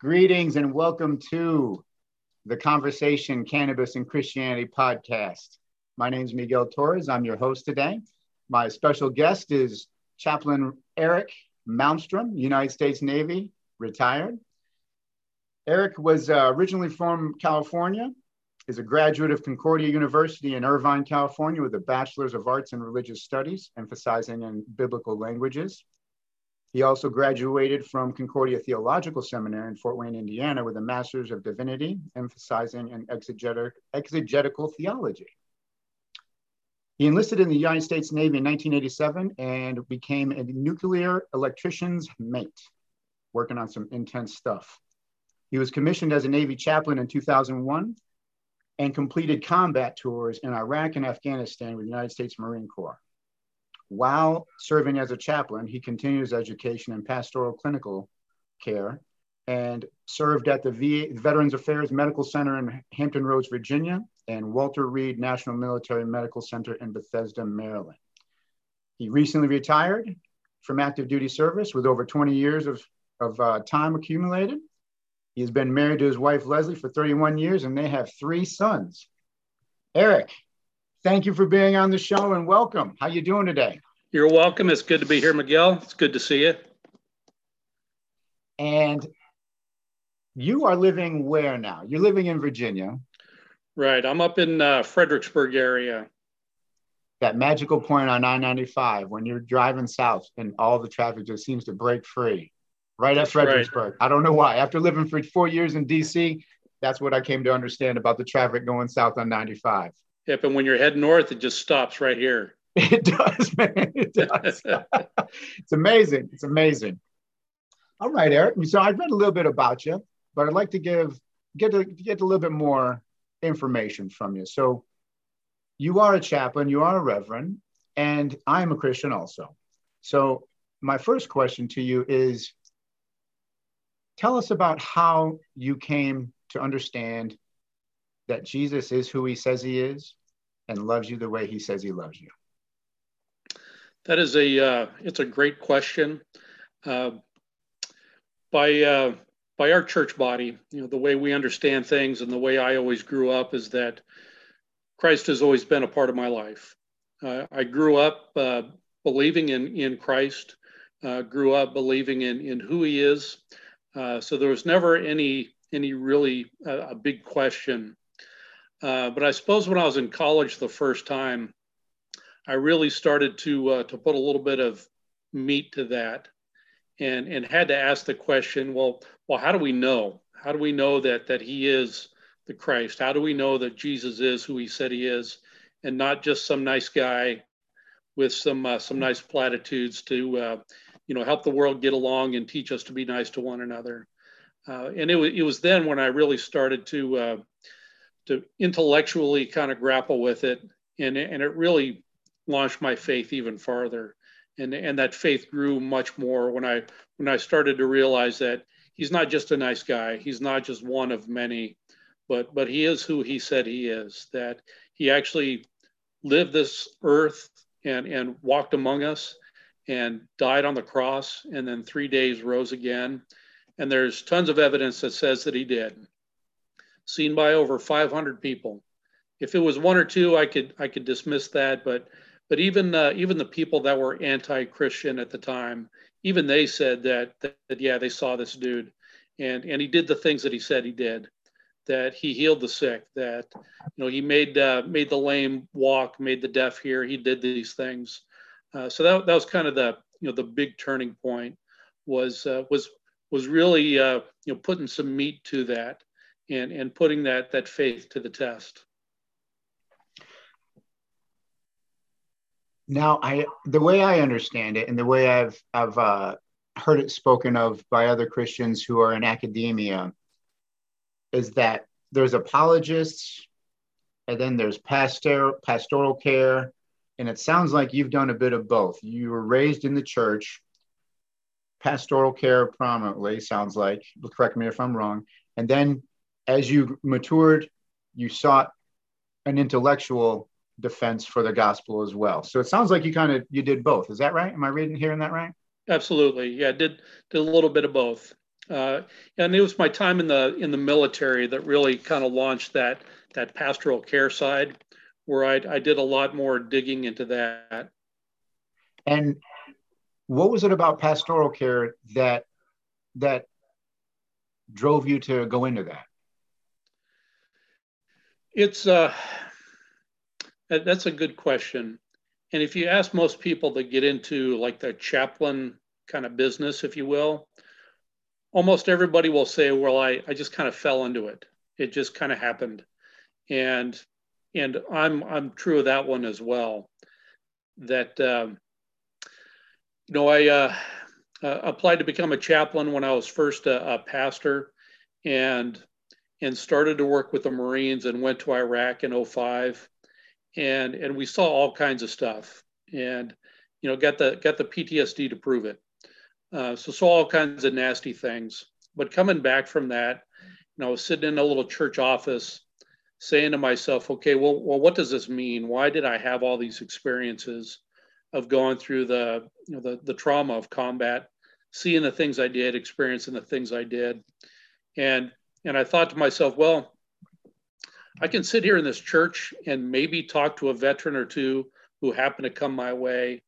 Greetings and welcome to the Conversation Cannabis and Christianity podcast. My name is Miguel Torres. I'm your host today. My special guest is Chaplain Eric Malmstrom, United States Navy, retired. Eric was uh, originally from California, is a graduate of Concordia University in Irvine, California, with a Bachelor's of Arts in Religious Studies, emphasizing in biblical languages. He also graduated from Concordia Theological Seminary in Fort Wayne, Indiana, with a Master's of Divinity, emphasizing an exegetic, exegetical theology. He enlisted in the United States Navy in 1987 and became a nuclear electrician's mate, working on some intense stuff. He was commissioned as a Navy chaplain in 2001 and completed combat tours in Iraq and Afghanistan with the United States Marine Corps. While serving as a chaplain, he continued his education in pastoral clinical care and served at the VA, Veterans Affairs Medical Center in Hampton Roads, Virginia, and Walter Reed National Military Medical Center in Bethesda, Maryland. He recently retired from active duty service with over 20 years of, of uh, time accumulated. He has been married to his wife, Leslie, for 31 years, and they have three sons. Eric, thank you for being on the show and welcome. How you doing today? You're welcome. It's good to be here, Miguel. It's good to see you. And you are living where now? You're living in Virginia. Right. I'm up in uh, Fredericksburg area. That magical point on 995 when you're driving south and all the traffic just seems to break free. Right that's at Fredericksburg. Right. I don't know why. After living for four years in DC, that's what I came to understand about the traffic going south on 95. Yep, and when you're heading north, it just stops right here. It does, man. It does. it's amazing. It's amazing. All right, Eric. So I've read a little bit about you, but I'd like to give get to get a little bit more information from you. So you are a chaplain, you are a reverend, and I am a Christian also. So my first question to you is tell us about how you came to understand that Jesus is who he says he is and loves you the way he says he loves you? That is a uh, it's a great question. Uh, by uh, by our church body, you know, the way we understand things and the way I always grew up is that Christ has always been a part of my life. Uh, I grew up uh, believing in in Christ. Uh, grew up believing in in who He is. so there was never any any really a big question uh, but I suppose when I was in college the first time, I really started to uh, to put a little bit of meat to that, and and had to ask the question, well, well, how do we know? How do we know that that He is the Christ? How do we know that Jesus is who He said He is, and not just some nice guy with some uh, some nice platitudes to uh, you know help the world get along and teach us to be nice to one another? Uh, and it was it was then when I really started to to intellectually kind of grapple with it, and and it really launched my faith even farther, and and that faith grew much more when I when I started to realize that he's not just a nice guy, he's not just one of many, but but he is who he said he is. That he actually lived this earth and and walked among us and died on the cross and then three days rose again. And there's tons of evidence that says that he did seen by over 500 people. If it was one or two, I could I could dismiss that, but but even uh, even the people that were anti-Christian at the time, even they said that, that, that yeah they saw this dude, and and he did the things that he said he did, that he healed the sick, that you know he made uh, made the lame walk, made the deaf hear, he did these things. Uh, so that that was kind of the you know the big turning point was uh, was was really uh, you know putting some meat to that and, and putting that, that faith to the test. Now, I the way I understand it, and the way I've I've uh, heard it spoken of by other Christians who are in academia, is that there's apologists, and then there's pastor pastoral care, and it sounds like you've done a bit of both. You were raised in the church, pastoral care prominently sounds like. Correct me if I'm wrong, and then as you matured, you sought an intellectual defense for the gospel as well. So it sounds like you kind of you did both. Is that right? Am I reading hearing that right? Absolutely. Yeah, did did a little bit of both. Uh, and it was my time in the in the military that really kind of launched that that pastoral care side, where I, I did a lot more digging into that. And what was it about pastoral care that that drove you to go into that? It's uh, that's a good question. And if you ask most people that get into like the chaplain kind of business, if you will, almost everybody will say, well, I, I just kind of fell into it. It just kind of happened. And and I'm I'm true of that one as well. That um, you know, I uh, uh, applied to become a chaplain when I was first a, a, pastor, and and started to work with the Marines and went to Iraq in 05 and and we saw all kinds of stuff and you know got the got the PTSD to prove it. Uh, so saw all kinds of nasty things. But coming back from that, you know, I was sitting in a little church office saying to myself, okay, well, well, what does this mean? Why did I have all these experiences of going through the, you know, the, the trauma of combat, seeing the things I did, experiencing the things I did. And, and I thought to myself, well, I can sit here in this church and maybe talk to a veteran or two who happen to come my way,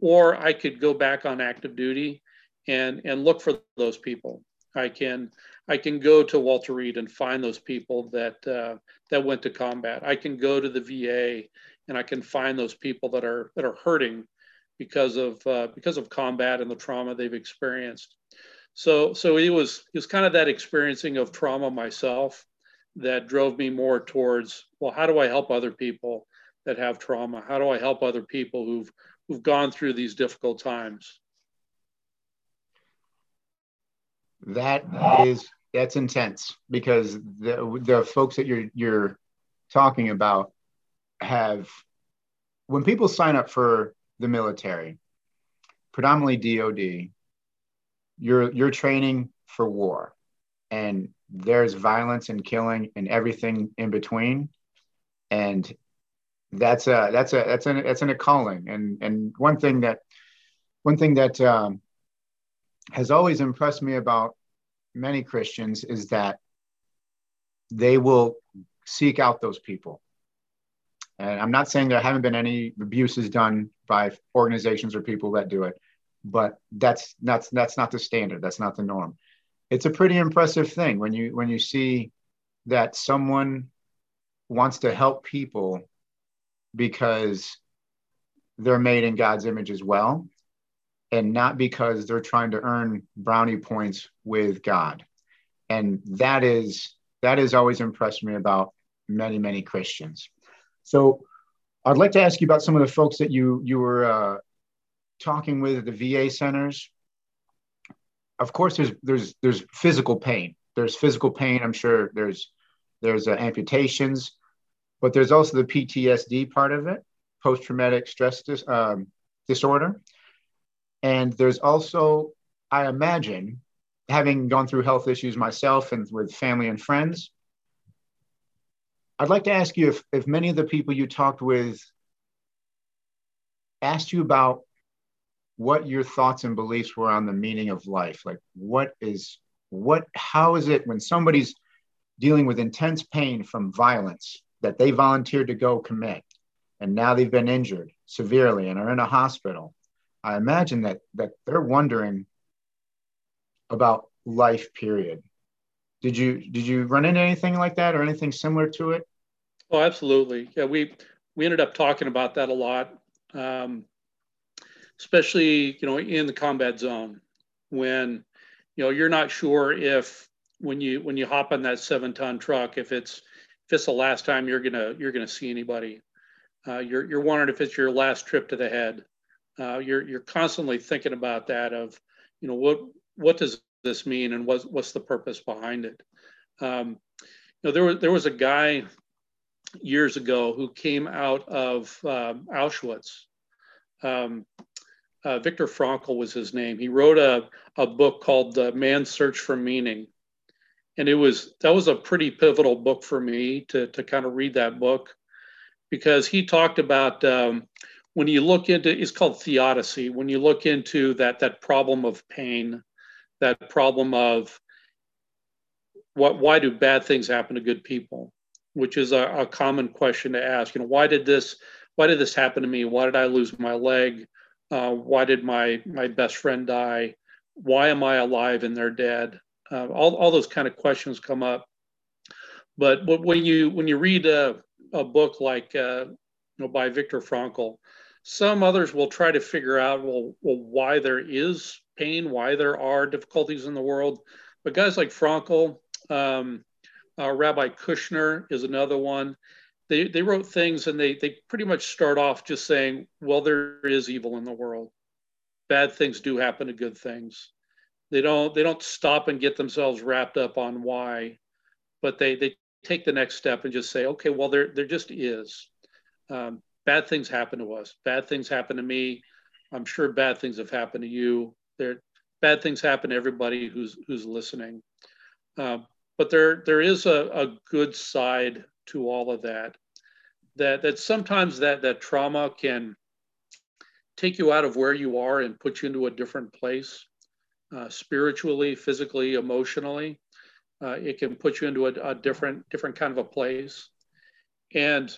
or I could go back on active duty and and look for those people. I can I can go to Walter Reed and find those people that uh, that went to combat. I can go to the VA and I can find those people that are that are hurting because of uh, because of combat and the trauma they've experienced. So so it was he was kind of that experiencing of trauma myself that drove me more towards well how do I help other people that have trauma? How do I help other people who've who've gone through these difficult times? That is that's intense because the the folks that you're you're talking about have when people sign up for the military, predominantly DoD, you're you're training for war, and there's violence and killing and everything in between, and that's a that's a that's an that's an a calling. And and one thing that one thing that um, has always impressed me about many Christians is that they will seek out those people. And I'm not saying there haven't been any abuses done by organizations or people that do it, but that's that's that's not the standard. That's not the norm. It's a pretty impressive thing when you when you see that someone wants to help people because they're made in God's image as well and not because they're trying to earn brownie points with God. And that is that has always impressed me about many many Christians. So I'd like to ask you about some of the folks that you you were uh, talking with the VA centers. Of course, there's there's there's physical pain. There's physical pain. I'm sure there's there's uh, amputations, but there's also the PTSD part of it, post traumatic stress dis, um, disorder. And there's also, I imagine, having gone through health issues myself and with family and friends, I'd like to ask you if, if many of the people you talked with asked you about what your thoughts and beliefs were on the meaning of life. Like, what is, what, how is it when somebody's dealing with intense pain from violence that they volunteered to go commit and now they've been injured severely and are in a hospital? I imagine that that they're wondering about life period. Did you did you run into anything like that or anything similar to it? Oh, absolutely. Yeah, we we ended up talking about that a lot, um, especially you know in the combat zone when you know you're not sure if when you when you hop on that seven ton truck if it's if it's the last time you're gonna you're gonna see anybody. Uh, you're you're wondering if it's your last trip to the head. Uh, you're you're constantly thinking about that of you know what what does this mean and what's what's the purpose behind it? Um, you know there was there was a guy years ago who came out of um, Auschwitz. Um, uh, Viktor Frankl was his name he wrote a, a book called uh, Man's Search for Meaning and it was that was a pretty pivotal book for me to to kind of read that book because he talked about um, when you look into it's called theodicy when you look into that that problem of pain that problem of what, why do bad things happen to good people? Which is a, a common question to ask. You know, why did this why did this happen to me? Why did I lose my leg? Uh, why did my my best friend die? Why am I alive and they're dead? Uh, all, all those kind of questions come up. But, but when you when you read a, a book like uh, you know by Viktor Frankl, some others will try to figure out well, well why there is pain, why there are difficulties in the world. But guys like Frankl, um, uh, Rabbi Kushner is another one they, they wrote things and they, they pretty much start off just saying, well, there is evil in the world. Bad things do happen to good things. They don't they don't stop and get themselves wrapped up on why, but they they take the next step and just say, okay, well, there there just is. Um, bad things happen to us. Bad things happen to me. I'm sure bad things have happened to you. There, bad things happen to everybody who's who's listening. Uh, but there there is a, a good side to all of that that that sometimes that that trauma can take you out of where you are and put you into a different place uh, spiritually physically emotionally. Uh, it can put you into a, a, different different kind of a place. And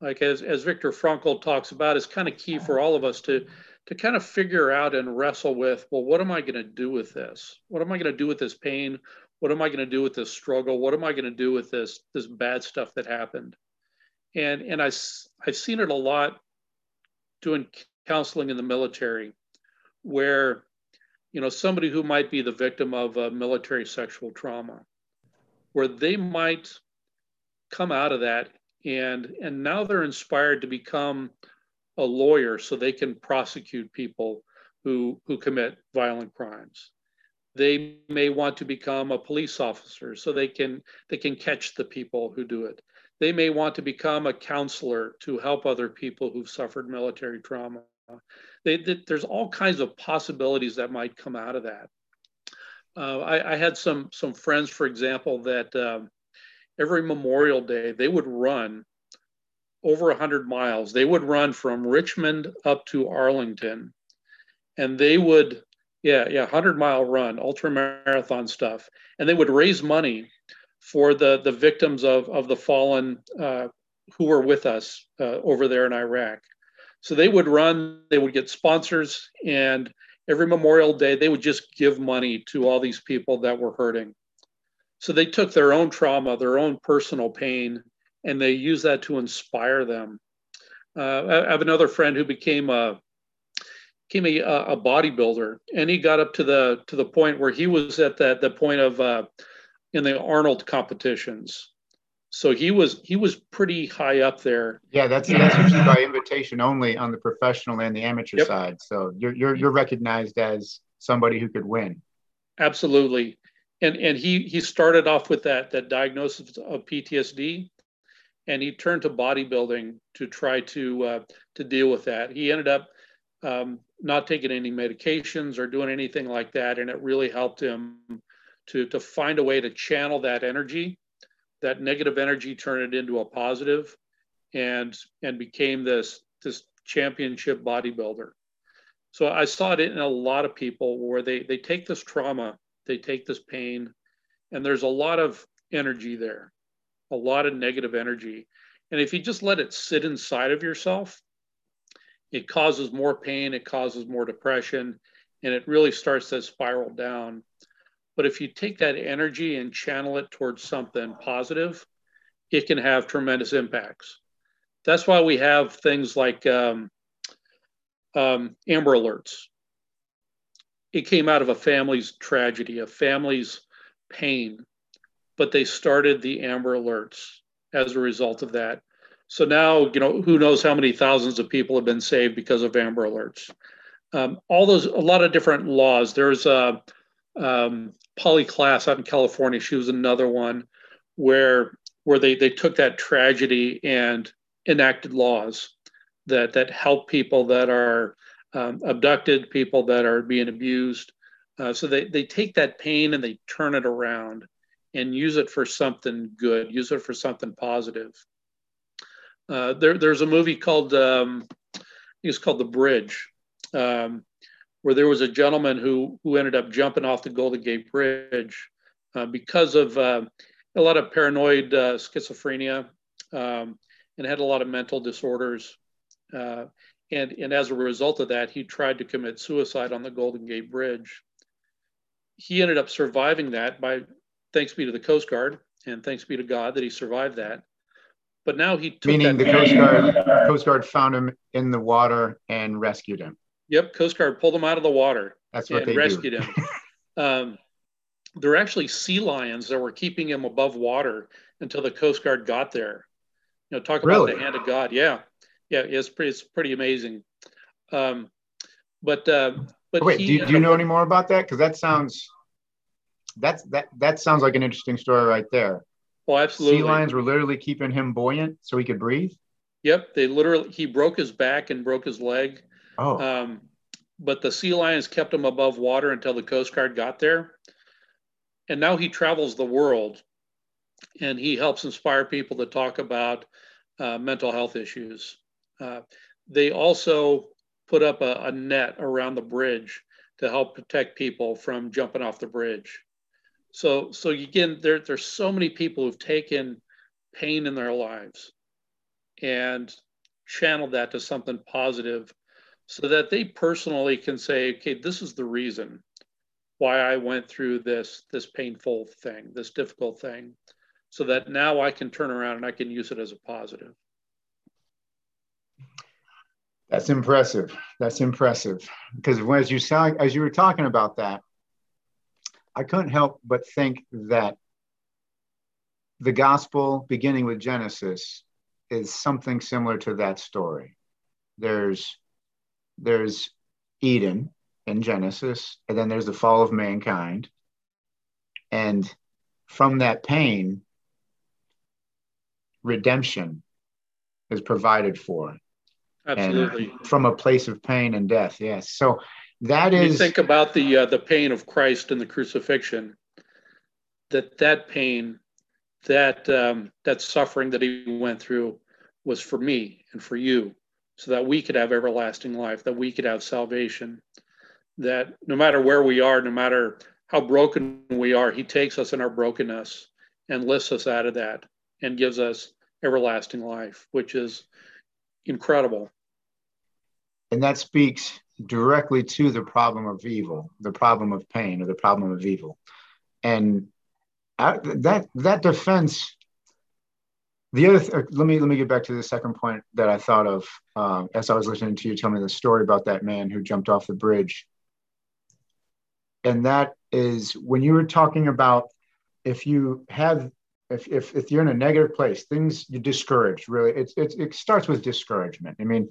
like as, as viktor frankl talks about it's kind of key for all of us to to kind of figure out and wrestle with well what am i going to do with this? What am i going to do with this pain what am i going to do with this struggle? What am i going to do with this this bad stuff that happened? And and I I've seen it a lot doing counseling in the military, where you know somebody who might be the victim of a military sexual trauma, where they might come out of that and and now they're inspired to become a lawyer so they can prosecute people who who commit violent crimes they may want to become a police officer so they can they can catch the people who do it they may want to become a counselor to help other people who've suffered military trauma. They, they, there's all kinds of possibilities that might come out of that. Uh, I, I, had some some friends, for example, that um, every Memorial Day they would run over 100 miles. They would run from Richmond up to Arlington, and they would, yeah, yeah, 100 mile run, ultra marathon stuff, and they would raise money for the, the victims of, of the fallen uh, who were with us uh, over there in Iraq. So they would run, they would get sponsors, and every Memorial Day, they would just give money to all these people that were hurting. So they took their own trauma, their own personal pain, and they used that to inspire them. Uh, I have another friend who became a became a, a bodybuilder, and he got up to the to the point where he was at that the point of uh, in the Arnold competitions. So he was he was pretty high up there. Yeah, that's that's usually by invitation only on the professional and the amateur yep. side. So you're you're you're recognized as somebody who could win. Absolutely. And and he he started off with that that diagnosis of PTSD and he turned to bodybuilding to try to uh, to deal with that. He ended up um, not taking any medications or doing anything like that, and it really helped him to, to find a way to channel that energy, that negative energy, turn it into a positive, and and became this this championship bodybuilder. So I saw it in a lot of people where they they take this trauma, they take this pain, and there's a lot of energy there, a lot of negative energy. And if you just let it sit inside of yourself, it causes more pain, it causes more depression, and it really starts to spiral down. But if you take that energy and channel it towards something positive, it can have tremendous impacts. That's why we have things like um, um, Amber Alerts. It came out of a family's tragedy, a family's pain, but they started the Amber Alerts as a result of that. So now, you know, who knows how many thousands of people have been saved because of Amber Alerts. Um, all those, a lot of different laws. There's a, um, Polly Klaas out in California. She was another one where where they they took that tragedy and enacted laws that that help people that are um, abducted, people that are being abused. Uh, so they they take that pain and they turn it around and use it for something good, use it for something positive. Uh, there, there's a movie called um, it's called The Bridge. Um, where there was a gentleman who who ended up jumping off the Golden Gate Bridge uh, because of uh, a lot of paranoid uh, schizophrenia um, and had a lot of mental disorders. Uh, and, and as a result of that, he tried to commit suicide on the Golden Gate Bridge. He ended up surviving that by, thanks be to the Coast Guard, and thanks be to God that he survived that. But now he took meaning the Coast Guard, Coast Guard found him in the water and rescued him. Yep, Coast Guard pulled him out of the water. That's what and they rescued do. him. um, there were actually sea lions that were keeping him above water until the Coast Guard got there. You know, talk about Really? the hand of God. Yeah, yeah, it's pretty, it's pretty amazing. Um, but uh, but Wait, he do, you- do you know any more about that? Because that sounds that's that that sounds like an interesting story right there. Oh, absolutely. Sea lions were literally keeping him buoyant so he could breathe. Yep, they literally he broke his back and broke his leg. Oh, Um, but the sea lions kept him above water until the Coast Guard got there. And now he travels the world and he helps inspire people to talk about uh, mental health issues. Uh, they also put up a, a net around the bridge to help protect people from jumping off the bridge. So, so again, there, there's so many people who've taken pain in their lives and channeled that to something positive so that they personally can say, okay, this is the reason why I went through this this painful thing, this difficult thing, so that now I can turn around and I can use it as a positive. that's impressive. That's impressive. Because as you saw, as you were talking about that, I couldn't help but think that the gospel, beginning with Genesis, is something similar to that story. There's there's Eden in Genesis, and then there's the fall of mankind. And from that pain, redemption is provided for. Absolutely. And from a place of pain and death, yes. So that you think about the uh, the pain of Christ in the crucifixion. That that pain, that um, that suffering that he went through, was for me and for you, so that we could have everlasting life, that we could have salvation. That no matter where we are, no matter how broken we are, he takes us in our brokenness and lifts us out of that and gives us everlasting life, which is incredible. and that speaks directly to the problem of evil, the problem of pain, or the problem of evil, and that that defense. The other, th- let me let me get back to the second point that I thought of um, as I was listening to you tell me the story about that man who jumped off the bridge, and that is when you were talking about if you have if if, if you're in a negative place, things you're discouraged. Really, it's, it's it starts with discouragement. I mean,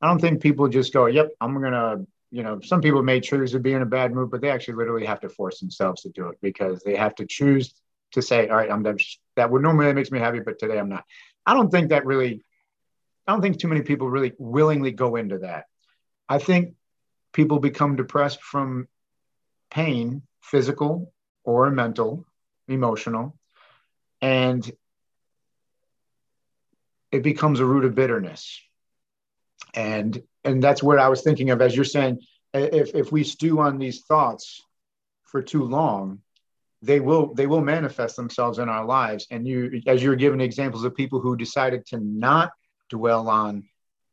I don't think people just go, "Yep, I'm gonna." You know, some people may choose to be in a bad mood, but they actually literally have to force themselves to do it because they have to choose to say, "All right, I'm done." That would normally makes me happy, but today I'm not. I don't think that really. I don't think too many people really willingly go into that. I think people become depressed from pain, physical or mental, emotional, and it becomes a root of bitterness and and that's what i was thinking of as you're saying if if we stew on these thoughts for too long they will they will manifest themselves in our lives. And you as you're giving examples of people who decided to not dwell on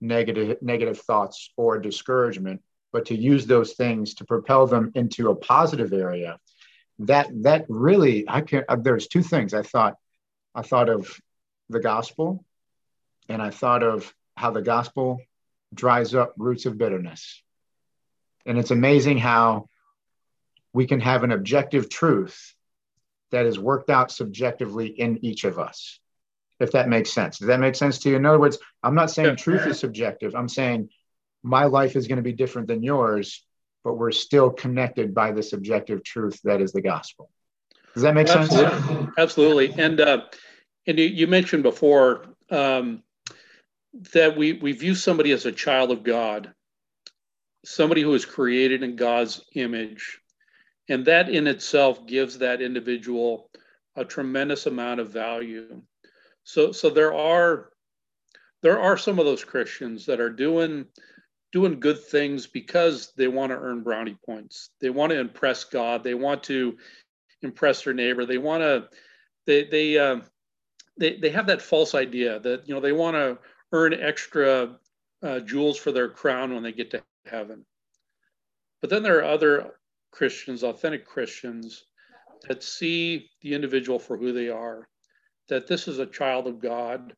negative negative thoughts or discouragement but to use those things to propel them into a positive area that that really i can uh, there's two things i thought. I thought of the gospel and i thought of how the gospel dries up roots of bitterness. And it's amazing how we can have an objective truth that is worked out subjectively in each of us if that makes sense. Does that make sense to you? In other words i'm not saying Yeah. truth is subjective. I'm saying my life is going to be different than yours but we're still connected by this objective truth that is the gospel. Does that make sense? Absolutely, absolutely. And uh, and you, you mentioned before um, that we we view somebody as a child of God, somebody who is created in God's image, and that in itself gives that individual a tremendous amount of value. So so there are there are some of those Christians that are doing doing good things because they want to earn brownie points. They want to impress God. They want to impress their neighbor. They want to they they uh, they they have that false idea that you know they want to earn extra uh, jewels for their crown when they get to heaven. But then there are other Christians, authentic Christians, that see the individual for who they are, that this is a child of God,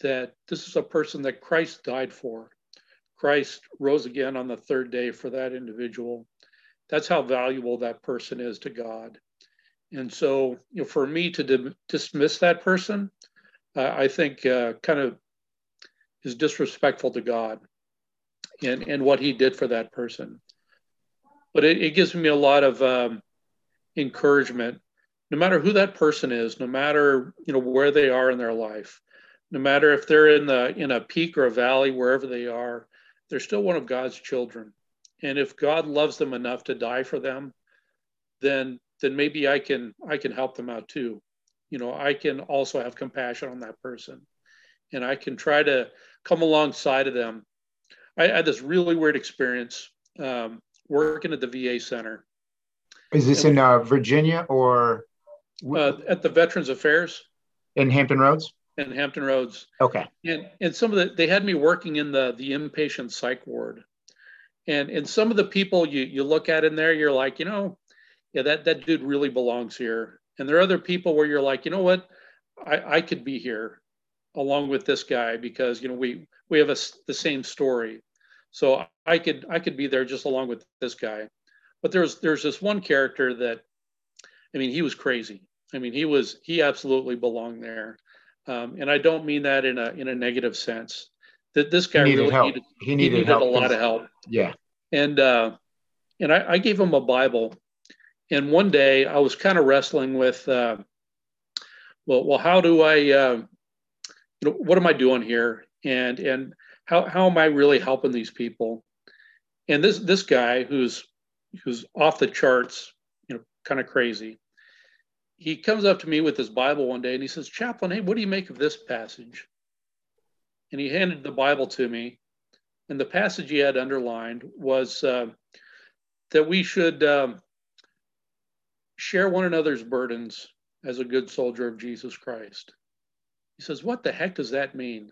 that this is a person that Christ died for. Christ rose again on the third day for that individual. That's how valuable that person is to God. And so, you know, for me to di- dismiss that person, uh, I think uh, kind of is disrespectful to God and, and what he did for that person. But it, it gives me a lot of um, encouragement, no matter who that person is, no matter, you know, where they are in their life, no matter if they're in the in a peak or a valley, wherever they are, they're still one of God's children. And if God loves them enough to die for them, then then maybe I can I can help them out too. You know, I can also have compassion on that person, and I can try to come alongside of them. I, had this really weird experience um, working at the VA center. Is this in uh, Virginia or uh, at the Veterans Affairs in Hampton Roads? In Hampton Roads. Okay. And and some of the they had me working in the the inpatient psych ward, and and some of the people you you look at in there, you're like, you know, yeah, that that dude really belongs here. And there are other people where you're like, you know what, I, I could be here along with this guy because you know we we have a, the same story. So I could I could be there just along with this guy. But there's there's this one character that, I mean, he was crazy. I mean, he was he absolutely belonged there, um, and I don't mean that in a in a negative sense. That this guy needed really help. needed he needed, he needed help a lot of help. Yeah. And uh, and I, I gave him a Bible and one day I was kind of wrestling with, uh, well, well, how do I, uh, you know, what am I doing here, and and how how am I really helping these people? And this this guy who's who's off the charts, you know, kind of crazy. He comes up to me with his Bible one day and he says, "Chaplain, hey, what do you make of this passage?" And he handed the Bible to me, and the passage he had underlined was uh, that we should. Um, share one another's burdens as a good soldier of Jesus Christ. He says, What the heck does that mean?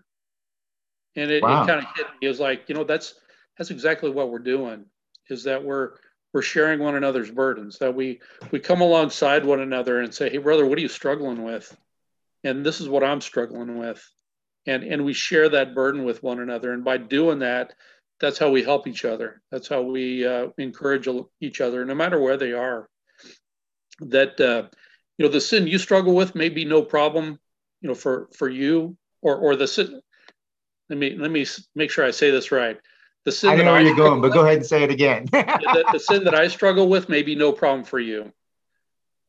And it, wow. it kind of hit me. It was like, you know, that's that's exactly what we're doing, is that we're we're sharing one another's burdens, that we we come alongside one another and say, Hey brother, what are you struggling with? And this is what I'm struggling with. And and we share that burden with one another. And by doing that, that's how we help each other. That's how we uh, encourage each other, no matter where they are that uh, you know the sin you struggle with may be no problem you know for for you or or the sin let me let me make sure i say this right. The sin i know where I you're going but go ahead and say it again. the, the sin that i struggle with may be no problem for you.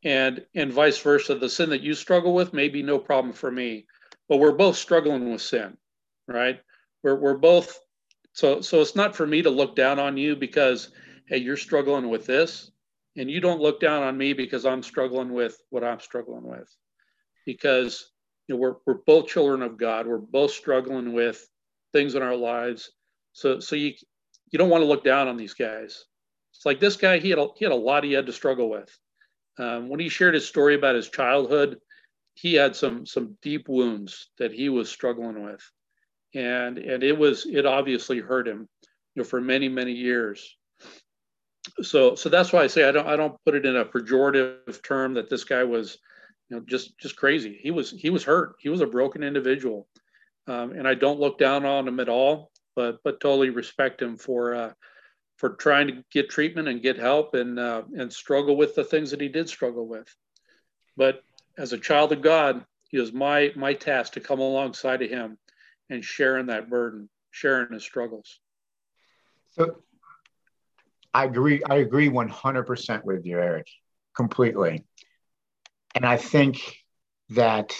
And and vice versa the sin that you struggle with may be no problem for me. But we're both struggling with sin right? We're, we're both so so it's not for me to look down on you because hey you're struggling with this and you don't look down on me because I'm struggling with what I'm struggling with. Because you know, we're, we're both children of God. We're both struggling with things in our lives. So, so you, you don't want to look down on these guys. It's like this guy, he had a, he had a lot he had to struggle with. Um, when he shared his story about his childhood, he had some, some deep wounds that he was struggling with. And, and it was, it obviously hurt him, you know, for many, many years so so that's why I say I don't I don't put it in a pejorative term that this guy was you know just just crazy. He was he was hurt. He was a broken individual, um, and I don't look down on him at all. But but totally respect him for uh, for trying to get treatment and get help and uh, and struggle with the things that he did struggle with. But as a child of God, it was my my task to come alongside of him and sharing that burden, sharing his struggles. So I agree. I agree 100% with you, Eric, completely. And I think that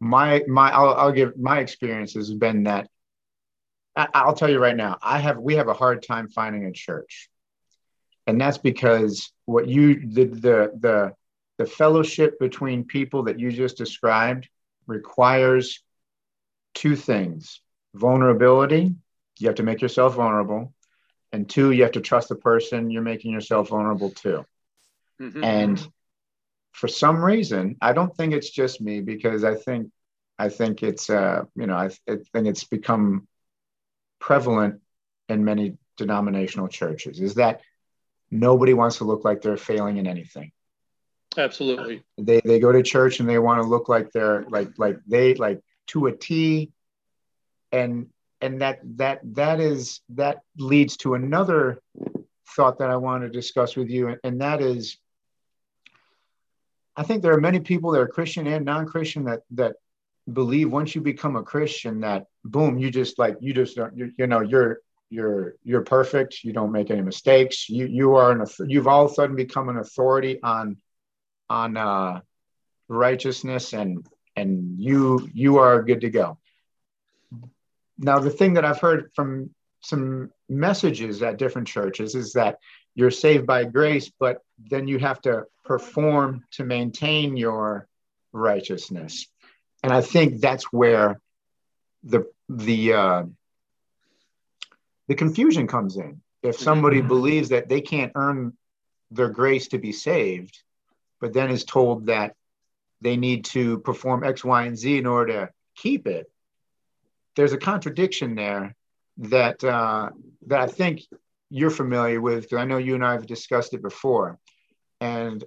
my my I'll, I'll give my experience has been that I, will tell you right now. I have we have a hard time finding a church, and that's because what you the the the the fellowship between people that you just described requires two things vulnerability you have to make yourself vulnerable and two, you have to trust the person you're making yourself vulnerable to. Mm-hmm. And for some reason, I don't think it's just me because I think I think it's uh, you know I, I think it's become prevalent in many denominational churches is that nobody wants to look like they're failing in anything. Absolutely. They they go to church and they want to look like they're like like they like to a T and and that that that is that leads to another thought that I want to discuss with you and that is I think there are many people that are Christian and non-Christian that that believe once you become a Christian that boom, you just like you just don't you, you know you're you're you're perfect. You don't make any mistakes. You you are an you've all of a sudden become an authority on on uh, righteousness and and you you are good to go. Now the thing that I've heard from some messages at different churches is that you're saved by grace, but then you have to perform to maintain your righteousness. And I think that's where the the uh, the confusion comes in. If somebody mm-hmm. believes that they can't earn their grace to be saved, but then is told that they need to perform X, Y, and Z in order to keep it, there's a contradiction there that uh, that I think you're familiar with because I know you and I have discussed it before, and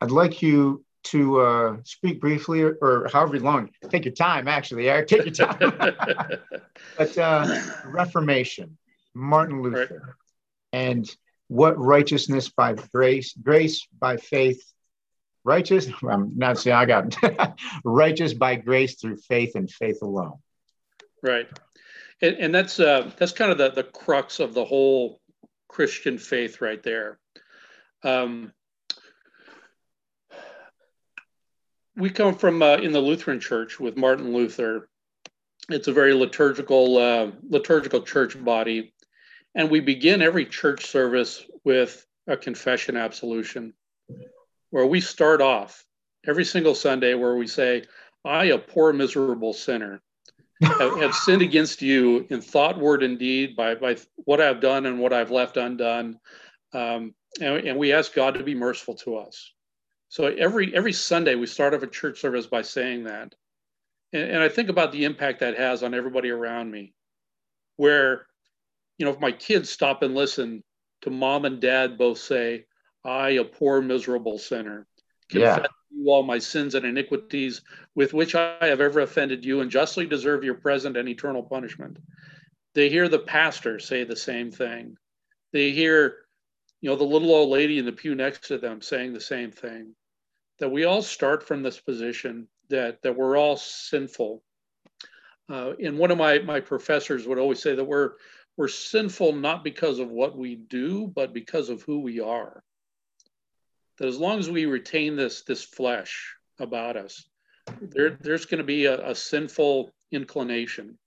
I'd like you to uh, speak briefly or, or, however long. Take your time, actually, Eric. Take your time. but uh, Reformation, Martin Luther, right. and what righteousness by grace, grace by faith, righteous. I'm not saying I got righteous by grace through faith and faith alone. Right and, and that's uh, that's kind of the the crux of the whole Christian faith right there. Um, we come from uh, in the Lutheran Church with Martin Luther. It's a very liturgical uh, liturgical church body, and we begin every church service with a confession absolution, where we start off every single Sunday where we say, "I, a poor miserable sinner." Have, have, sinned against you in thought, word, and deed by, by what I've done and what I've left undone. Um, and, and, we ask God to be merciful to us. So every every Sunday we start off a church service by saying that. And, and I think about the impact that has on everybody around me. Where, you know, if my kids stop and listen to mom and dad both say, I, a poor, miserable sinner, confess yeah you all my sins and iniquities with which I have ever offended you and justly deserve your present and eternal punishment. They hear the pastor say the same thing. They hear, you know, the little old lady in the pew next to them saying the same thing. That we all start from this position that that we're all sinful. Uh, and one of my my professors would always say that we're we're sinful not because of what we do, but because of who we are that as long as we retain this this flesh about us, there there's going to be a, a, sinful inclination.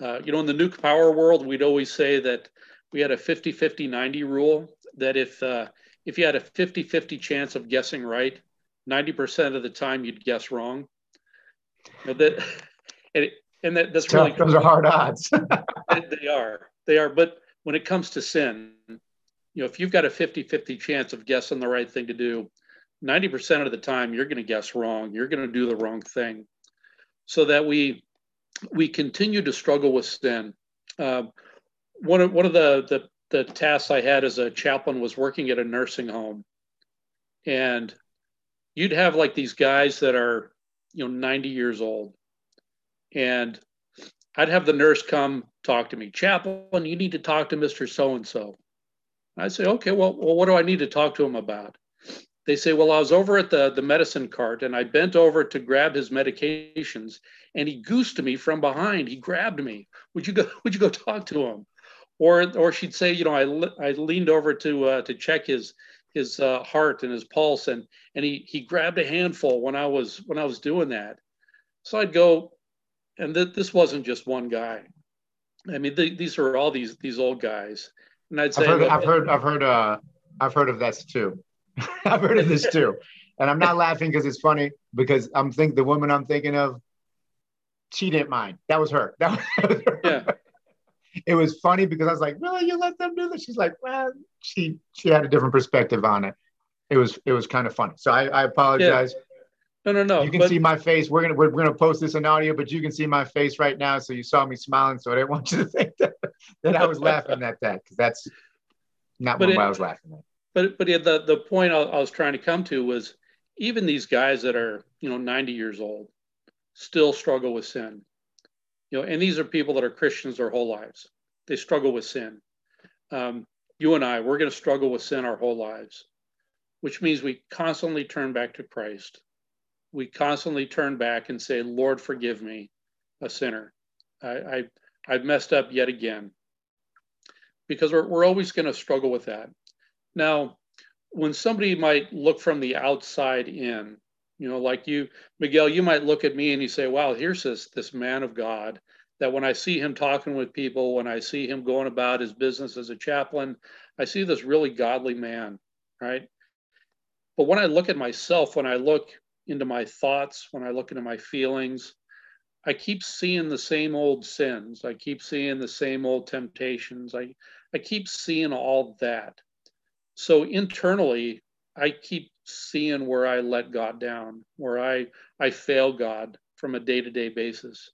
Uh, you know, in the nuke power world, we'd always say that we had a 50 50 90 rule that if uh, if you had a 50 50 chance of guessing right, 90% of the time you'd guess wrong. You know, that, and, and that, that's really those are hard odds. they are. They are. But when it comes to sin, you know, if you've got a 50 50 chance of guessing the right thing to do, 90% of the time you're going to guess wrong. You're going to do the wrong thing. So that we we continue to struggle with sin. Uh, one of one of the, the the tasks I had as a chaplain was working at a nursing home, and you'd have like these guys that are you know 90 years old, and I'd have the nurse come talk to me, chaplain. You need to talk to Mister So and So. I say, okay, well, well, what do I need to talk to him about? They say, well, I was over at the, the medicine cart and I bent over to grab his medications and he goosed me from behind. He grabbed me. Would you go, would you go talk to him? Or, or she'd say, you know, I, I leaned over to, uh, to check his, his uh, heart and his pulse and, and he, he grabbed a handful when I was, when I was doing that. So I'd go, and th- this wasn't just one guy. I mean, th- these are all these, these old guys and I'd say I've heard, I've heard, I've heard, uh, I've heard of this too. I've heard of this too, and I'm not laughing because it's funny because I'm think the woman I'm thinking of, she didn't mind. That was her. That was her. Yeah. It was funny because I was like, really, you let them do this? She's like, well, she she had a different perspective on it. it was it was kind of funny. So I, I apologize. Yeah. No, no, no. You can but, see my face. We're gonna we're, we're, gonna post this in audio, but you can see my face right now. So you saw me smiling. So I didn't want you to think that, that I was laughing at that because that's not what I was laughing at. But but the the point I, I was trying to come to was even these guys that are you know 90 years old still struggle with sin. You know, and these are people that are Christians their whole lives. They struggle with sin. Um, you and I, we're going to struggle with sin our whole lives, which means we constantly turn back to Christ we constantly turn back and say, Lord, forgive me, a sinner. I, I, I've messed up yet again. Because we're, we're always going to struggle with that. Now, when somebody might look from the outside in, you know, like you, Miguel, you might look at me and you say, wow, here's this, this man of God that when I see him talking with people, when I see him going about his business as a chaplain, I see this really godly man, right? But when I look at myself, when I look into my thoughts, when I look into my feelings, I keep seeing the same old sins. I keep seeing the same old temptations. I, I keep seeing all that. So internally, I keep seeing where I let God down, where I, I fail God from a day-to-day basis.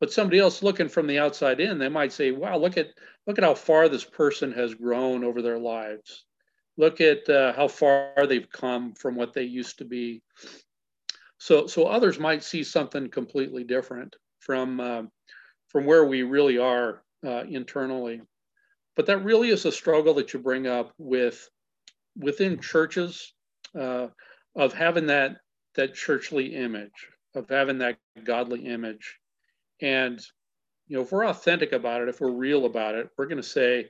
But somebody else looking from the outside in, they might say, wow, look at look at how far this person has grown over their lives. Look at uh, how far they've come from what they used to be. So, so others might see something completely different from uh, from where we really are uh, internally. But that really is a struggle that you bring up with within churches uh, of having that that churchly image, of having that godly image, and you know if we're authentic about it, if we're real about it, we're going to say,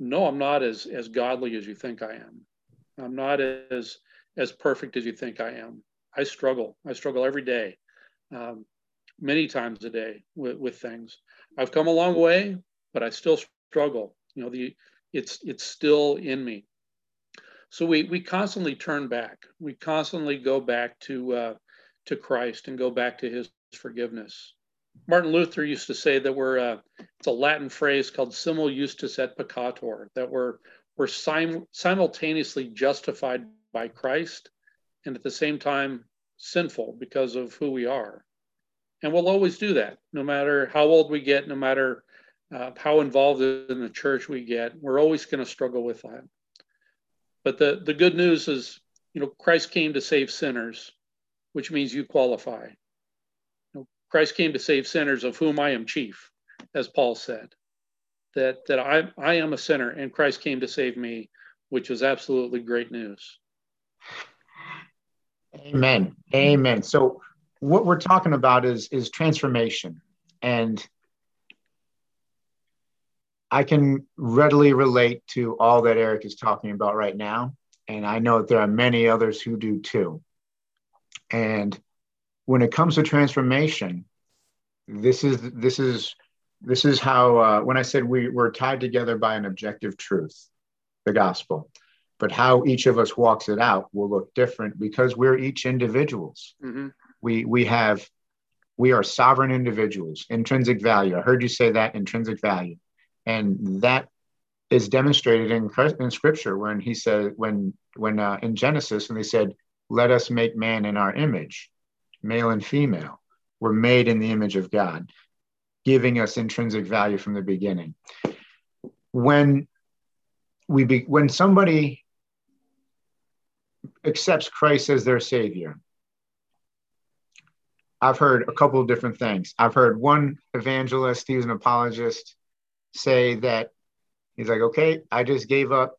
no, I'm not as as godly as you think I am. I'm not as as perfect as you think I am. I struggle. I struggle every day, um, many times a day with, with things. I've come a long way, but I still struggle. You know, the it's it's still in me. So we we constantly turn back. We constantly go back to uh, to Christ and go back to His forgiveness. Martin Luther used to say that we're uh, it's a Latin phrase called simul justus et peccator that we're we're sim- simultaneously justified by Christ and at the same time sinful because of who we are. And we'll always do that, no matter how old we get, no matter uh, how involved in the church we get, we're always going to struggle with that. But the, the good news is, you know, Christ came to save sinners, which means you qualify. You know, Christ came to save sinners, of whom I am chief, as Paul said. That, that I, I am a sinner and Christ came to save me, which is absolutely great news. Amen. Amen. So what we're talking about is is transformation and I can readily relate to all that Eric is talking about right now and I know that there are many others who do too. And when it comes to transformation, this is this is this is how uh, when I said we were tied together by an objective truth, the gospel but how each of us walks it out will look different because we're each individuals. Mm-hmm. We we have we are sovereign individuals, intrinsic value. I heard you say that intrinsic value, and that is demonstrated in in Scripture when he said when when uh, in Genesis when they said, "Let us make man in our image, male and female." We're made in the image of God, giving us intrinsic value from the beginning. When we be, when somebody accepts Christ as their savior, I've heard a couple of different things. I've heard one evangelist, he's an apologist, say that he's like, okay, I just gave up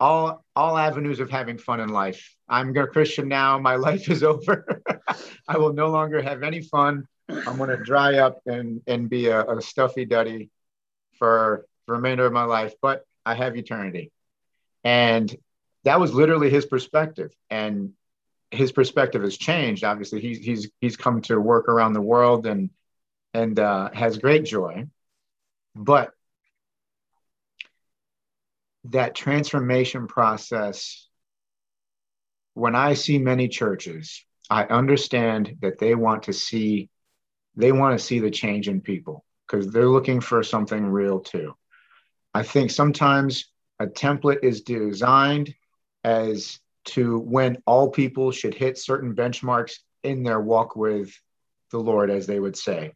all all avenues of having fun in life. I'm a Christian now. My life is over. I will no longer have any fun. I'm going to dry up and and be a, a stuffy duddy for the remainder of my life. But I have eternity. And that was literally his perspective. And his perspective has changed. Obviously he's he's he's come to work around the world and and uh, has great joy. But that transformation process when i see many churches i understand that they want to see they want to see the change in people because they're looking for something real too. I think sometimes a template is designed as to when all people should hit certain benchmarks in their walk with the Lord, as they would say.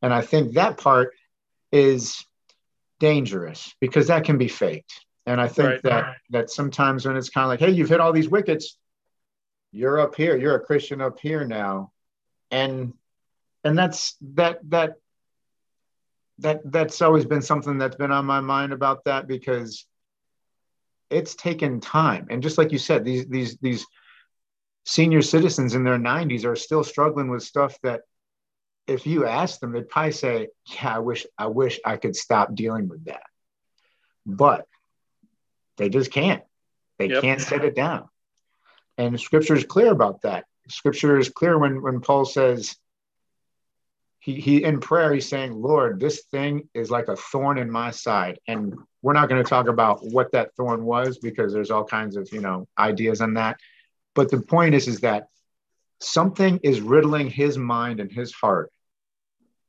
And I think that part is dangerous because that can be faked. And I think right. that that sometimes when it's kind of like, hey, you've hit all these wickets, you're up here, you're a Christian up here now. And and that's that that that that's always been something that's been on my mind about that because it's taken time. And just like you said, these these these senior citizens in their 90s are still struggling with stuff that if you ask them, they'd probably say, Yeah, I wish I wish I could stop dealing with that. But they just can't. They yep. can't set it down. And scripture is clear about that. Scripture is clear when, when Paul says, he, he in prayer, he's saying, Lord, this thing is like a thorn in my side. And we're not going to talk about what that thorn was because there's all kinds of, you know, ideas on that. But the point is, is that something is riddling his mind and his heart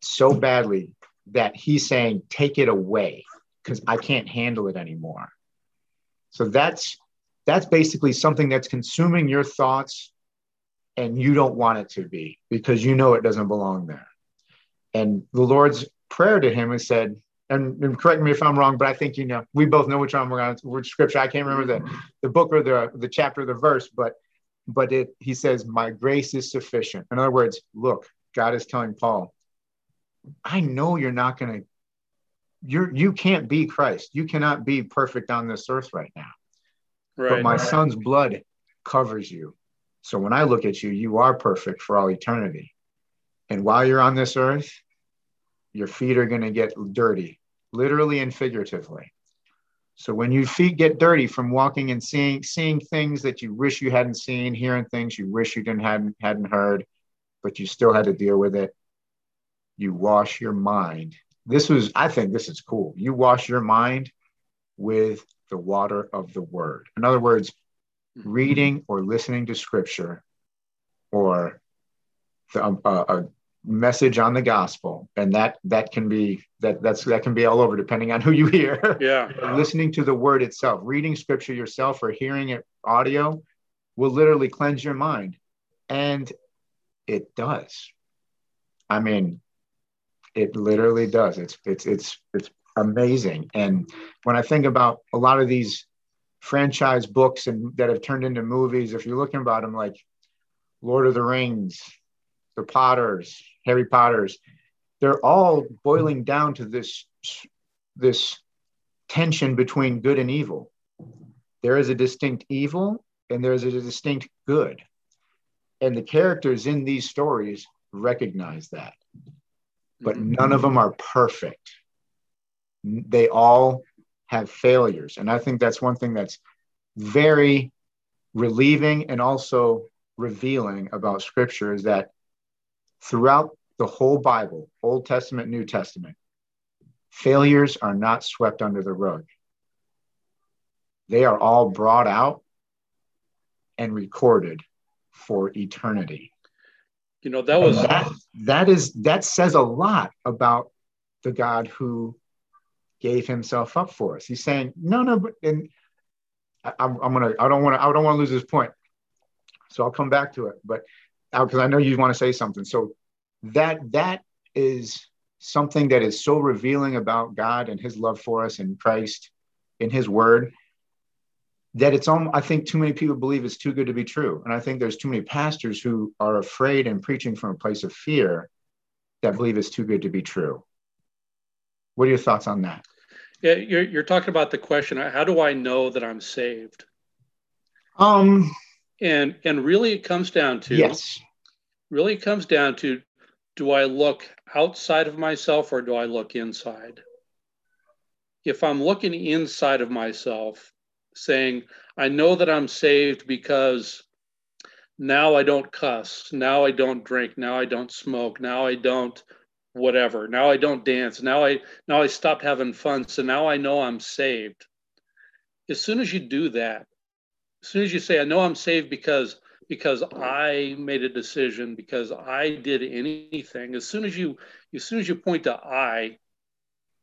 so badly that he's saying, take it away because I can't handle it anymore. So that's that's basically something that's consuming your thoughts and you don't want it to be because you know it doesn't belong there. And the Lord's prayer to him is said, and, and, correct me if I'm wrong, but I think you know we both know which one we're on which scripture. I can't remember the the book or the the chapter or the verse, but but it he says, My grace is sufficient. In other words, look, God is telling Paul, I know you're not gonna you're you can't be Christ. You cannot be perfect on this earth right now. Right. But my son's blood covers you. So when I look at you, you are perfect for all eternity. And while you're on this earth, your feet are going to get dirty, literally and figuratively. So when your feet get dirty from walking and seeing seeing things that you wish you hadn't seen, hearing things you wish you didn't hadn't hadn't heard, but you still had to deal with it, you wash your mind. This was, I think this is cool. You wash your mind with the water of the word. In other words, reading or listening to scripture or the, uh, a message on the gospel. And that that can be that that's that can be all over depending on who you hear. Yeah. Listening to the word itself reading scripture yourself or hearing it audio will literally cleanse your mind. And it does. I mean it literally does. It's it's it's it's amazing. And when i think about a lot of these franchise books and that have turned into movies if you're looking about them like lord of the rings the potters Harry Potter's, they're all boiling down to this, this tension between good and evil. There is a distinct evil and there is a distinct good. And the characters in these stories recognize that. But mm-hmm. none of them are perfect. They all have failures. And I think that's one thing that's very relieving and also revealing about scripture is that Throughout the whole Bible, Old Testament, New Testament, failures are not swept under the rug. They are all brought out and recorded for eternity. You know, that was that, that is that says a lot about the God who gave himself up for us. He's saying, no, no, but and I, I'm, I'm gonna I don't want to I don't want to lose this point. So I'll come back to it. But because I know you want to say something. So that that is something that is so revealing about God and His love for us in Christ, in His Word, that it's on. I think too many people believe it's too good to be true, and I think there's too many pastors who are afraid and preaching from a place of fear that believe it's too good to be true. What are your thoughts on that? Yeah, you're, you're talking about the question: How do I know that I'm saved? Um, and and really it comes down to yes. really comes down to do i look outside of myself or do i look inside? If i'm looking inside of myself saying i know that i'm saved because now i don't cuss now i don't drink now i don't smoke now i don't whatever now i don't dance now i now i stopped having fun so now i know i'm saved. As soon as you do that as soon as you say, I know I'm saved because because I made a decision, because I did anything, as soon as you as soon as you point to I,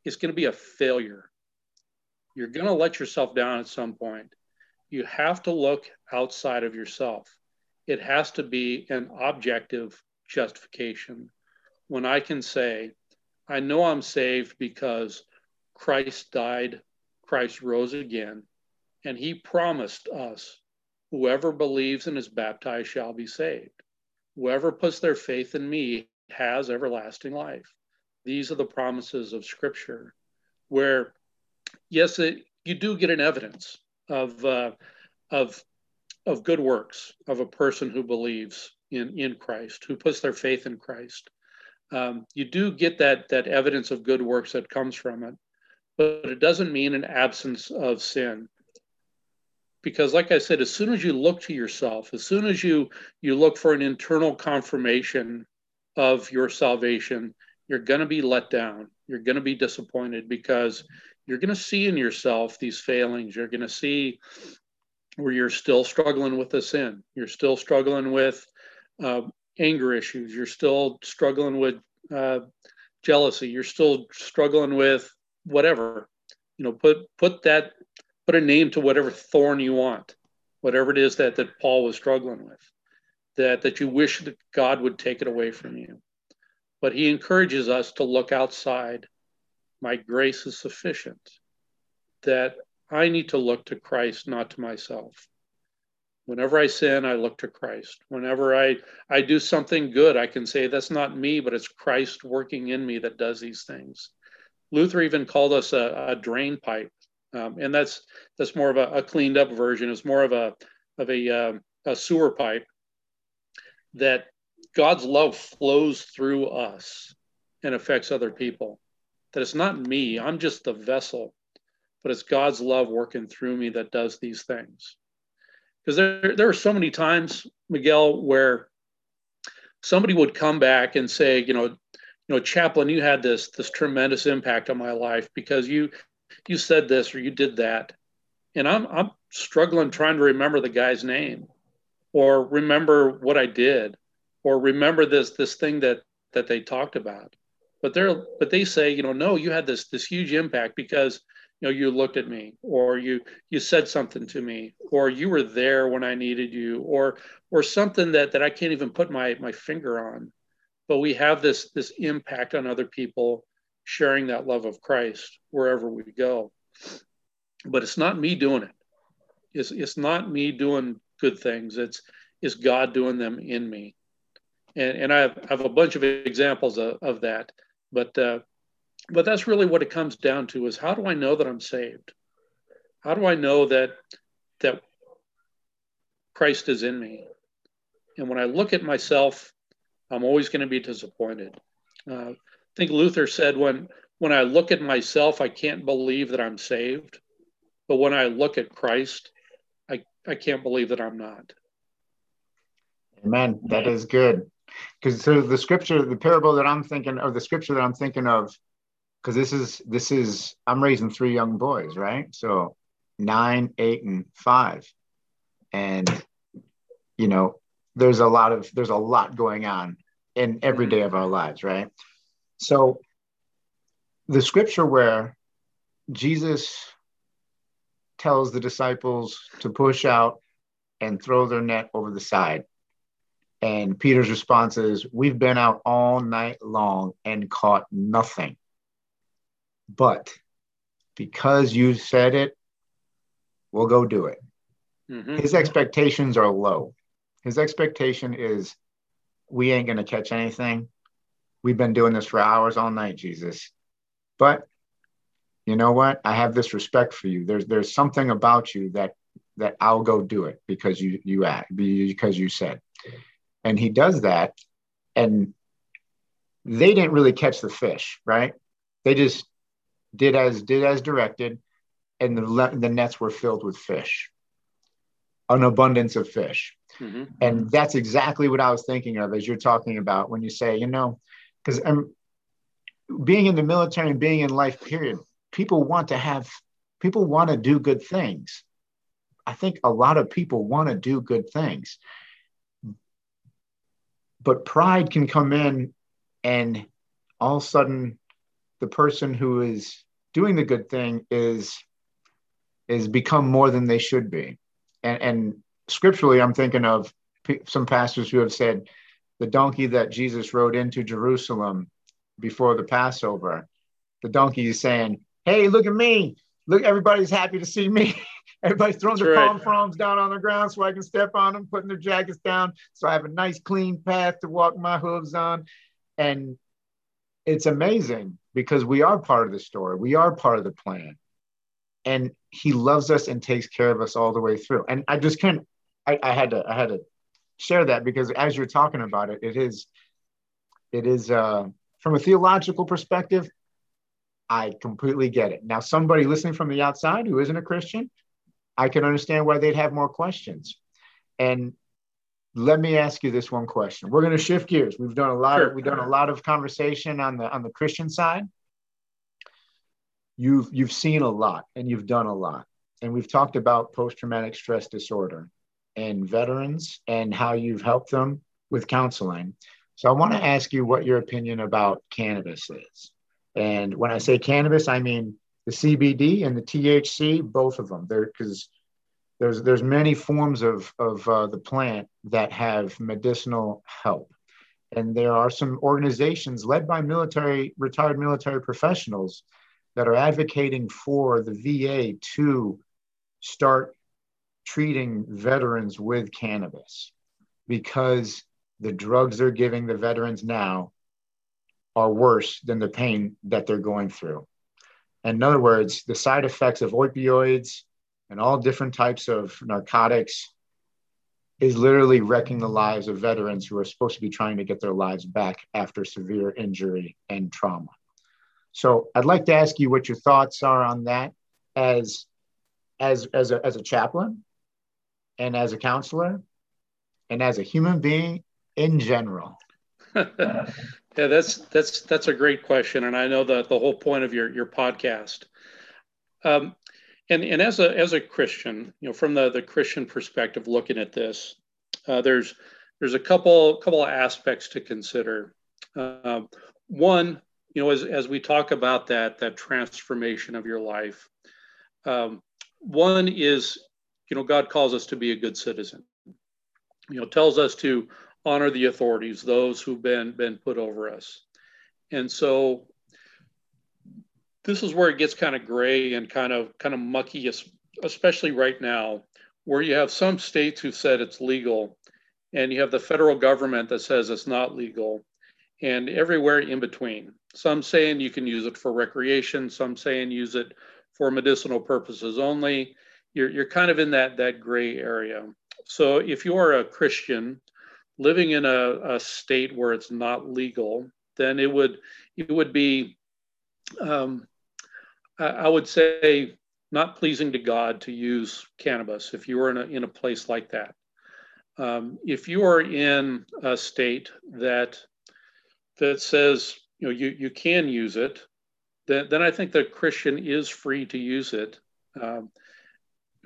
it's going to be a failure. You're going to let yourself down at some point. You have to look outside of yourself. It has to be an objective justification. When I can say, I know I'm saved because Christ died, Christ rose again, and he promised us whoever believes and is baptized shall be saved. Whoever puts their faith in me has everlasting life. These are the promises of Scripture, where, yes, it, you do get an evidence of, uh, of, of good works of a person who believes in, in Christ, who puts their faith in Christ. Um, you do get that, that evidence of good works that comes from it, but it doesn't mean an absence of sin because like i said as soon as you look to yourself as soon as you you look for an internal confirmation of your salvation you're going to be let down. You're going to be disappointed because you're going to see in yourself these failings. You're going to see where you're still struggling with the sin. You're still struggling with uh, anger issues. You're still struggling with uh, jealousy. You're still struggling with whatever. You know put put that put a name to whatever thorn you want, whatever it is that, that Paul was struggling with, that, that you wish that God would take it away from you. But he encourages us to look outside. My grace is sufficient. That I need to look to Christ, not to myself. Whenever I sin, I look to Christ. Whenever I, I do something good, I can say that's not me, but it's Christ working in me that does these things. Luther even called us a, a drain pipe um, and that's that's more of a, a, cleaned up version. It's more of a of a, um, a sewer pipe that God's love flows through us and affects other people. That it's not me. I'm just the vessel, but it's God's love working through me that does these things. Because there there are so many times, Miguel, where somebody would come back and say, you know, you know, chaplain, you had this this tremendous impact on my life because you you said this or you did that. And I'm, I'm struggling trying to remember the guy's name or remember what I did or remember this, this thing that, that they talked about. But they're, but they say, you know, no, you had this, this huge impact because, you know, you looked at me or you, you said something to me or you were there when I needed you or, or something that, that I can't even put my, my finger on. But we have this, this impact on other people sharing that love of Christ wherever we go. But it's not me doing it. It's, it's not me doing good things. It's, it's God doing them in me. And, and I, have, I have a bunch of examples of, of that. But, uh, but that's really what it comes down to is how do I know that I'm saved? How do I know that, that Christ is in me? And when I look at myself, I'm always going to be disappointed. Uh, think Luther said, when, when I look at myself, I can't believe that I'm saved. But when I look at Christ, I, I can't believe that I'm not. Amen. That is good. Because so the scripture, the parable that I'm thinking of, the scripture that I'm thinking of, because this is this is I'm raising three young boys, right? So nine, eight, and five. And you know, there's a lot of there's a lot going on in every mm-hmm. day of our lives, right? So the scripture where Jesus tells the disciples to push out and throw their net over the side. And Peter's response is, We've been out all night long and caught nothing. But because you said it, we'll go do it. Mm-hmm. His expectations are low. His expectation is, We ain't going to catch anything. We've been doing this for hours all night, Jesus. But you know what? I have this respect for you. There's there's something about you that that I'll go do it because you you act because you said. And he does that, and they didn't really catch the fish, right? They just did as did as directed, and the the nets were filled with fish, an abundance of fish. Mm-hmm. And that's exactly what I was thinking of as you're talking about when you say, you know, because I'm um, being in the military and being in life, period, people want to have, people want to do good things. I think a lot of people want to do good things. But pride can come in, and all of a sudden, the person who is doing the good thing is is become more than they should be and, and scripturally, I'm thinking of some pastors who have said the donkey that Jesus rode into Jerusalem before the Passover, the donkey is saying, Hey, look at me. Look, everybody's happy to see me. Everybody's throwing That's their right. palm fronds down on the ground so I can step on them, putting their jackets down so I have a nice clean path to walk my hooves on. And it's amazing because we are part of the story. We are part of the plan. And he loves us and takes care of us all the way through. And I just can't I, I had to I had to share that because as you're talking about it, it is it is uh from a theological perspective, I completely get it. Now, somebody listening from the outside who isn't a Christian, I can understand why they'd have more questions. And let me ask you this one question. We're going to shift gears. We've done a lot sure. of we've done a lot of conversation on the on the Christian side. You've you've seen a lot and you've done a lot. And we've talked about post-traumatic stress disorder and veterans and how you've helped them with counseling. So I want to ask you what your opinion about cannabis is. And when I say cannabis, I mean the CBD and the THC, both of them. There, because there's there's many forms of of uh, the plant that have medicinal help, and there are some organizations led by military retired military professionals that are advocating for the VA to start treating veterans with cannabis because the drugs they're giving the veterans now are worse than the pain that they're going through. And in other words, the side effects of opioids and all different types of narcotics is literally wrecking the lives of veterans who are supposed to be trying to get their lives back after severe injury and trauma. So I'd like to ask you what your thoughts are on that as as as a, as a chaplain and as a counselor and as a human being in general. Yeah, that's that's that's a great question, and I know that the whole point of your your podcast. Um, and and as a as a Christian, you know, from the the Christian perspective, looking at this, uh, there's there's a couple couple of aspects to consider. Uh, one, you know, as as we talk about that that transformation of your life, um, one is, you know, God calls us to be a good citizen. You know, tells us to honor the authorities, those who've been been put over us. And so this is where it gets kind of gray and kind of kind of mucky, especially right now, where you have some states who said it's legal, and you have the federal government that says it's not legal, and everywhere in between. Some saying you can use it for recreation, some saying use it for medicinal purposes only. You're, you're kind of in that, that gray area. So if you are a Christian living in a, a state where it's not legal, then it would it would be um, I, I would say not pleasing to God to use cannabis if you were in a, in a place like that. Um, if you are in a state that that says you know you, you can use it, then, then I think the Christian is free to use it um,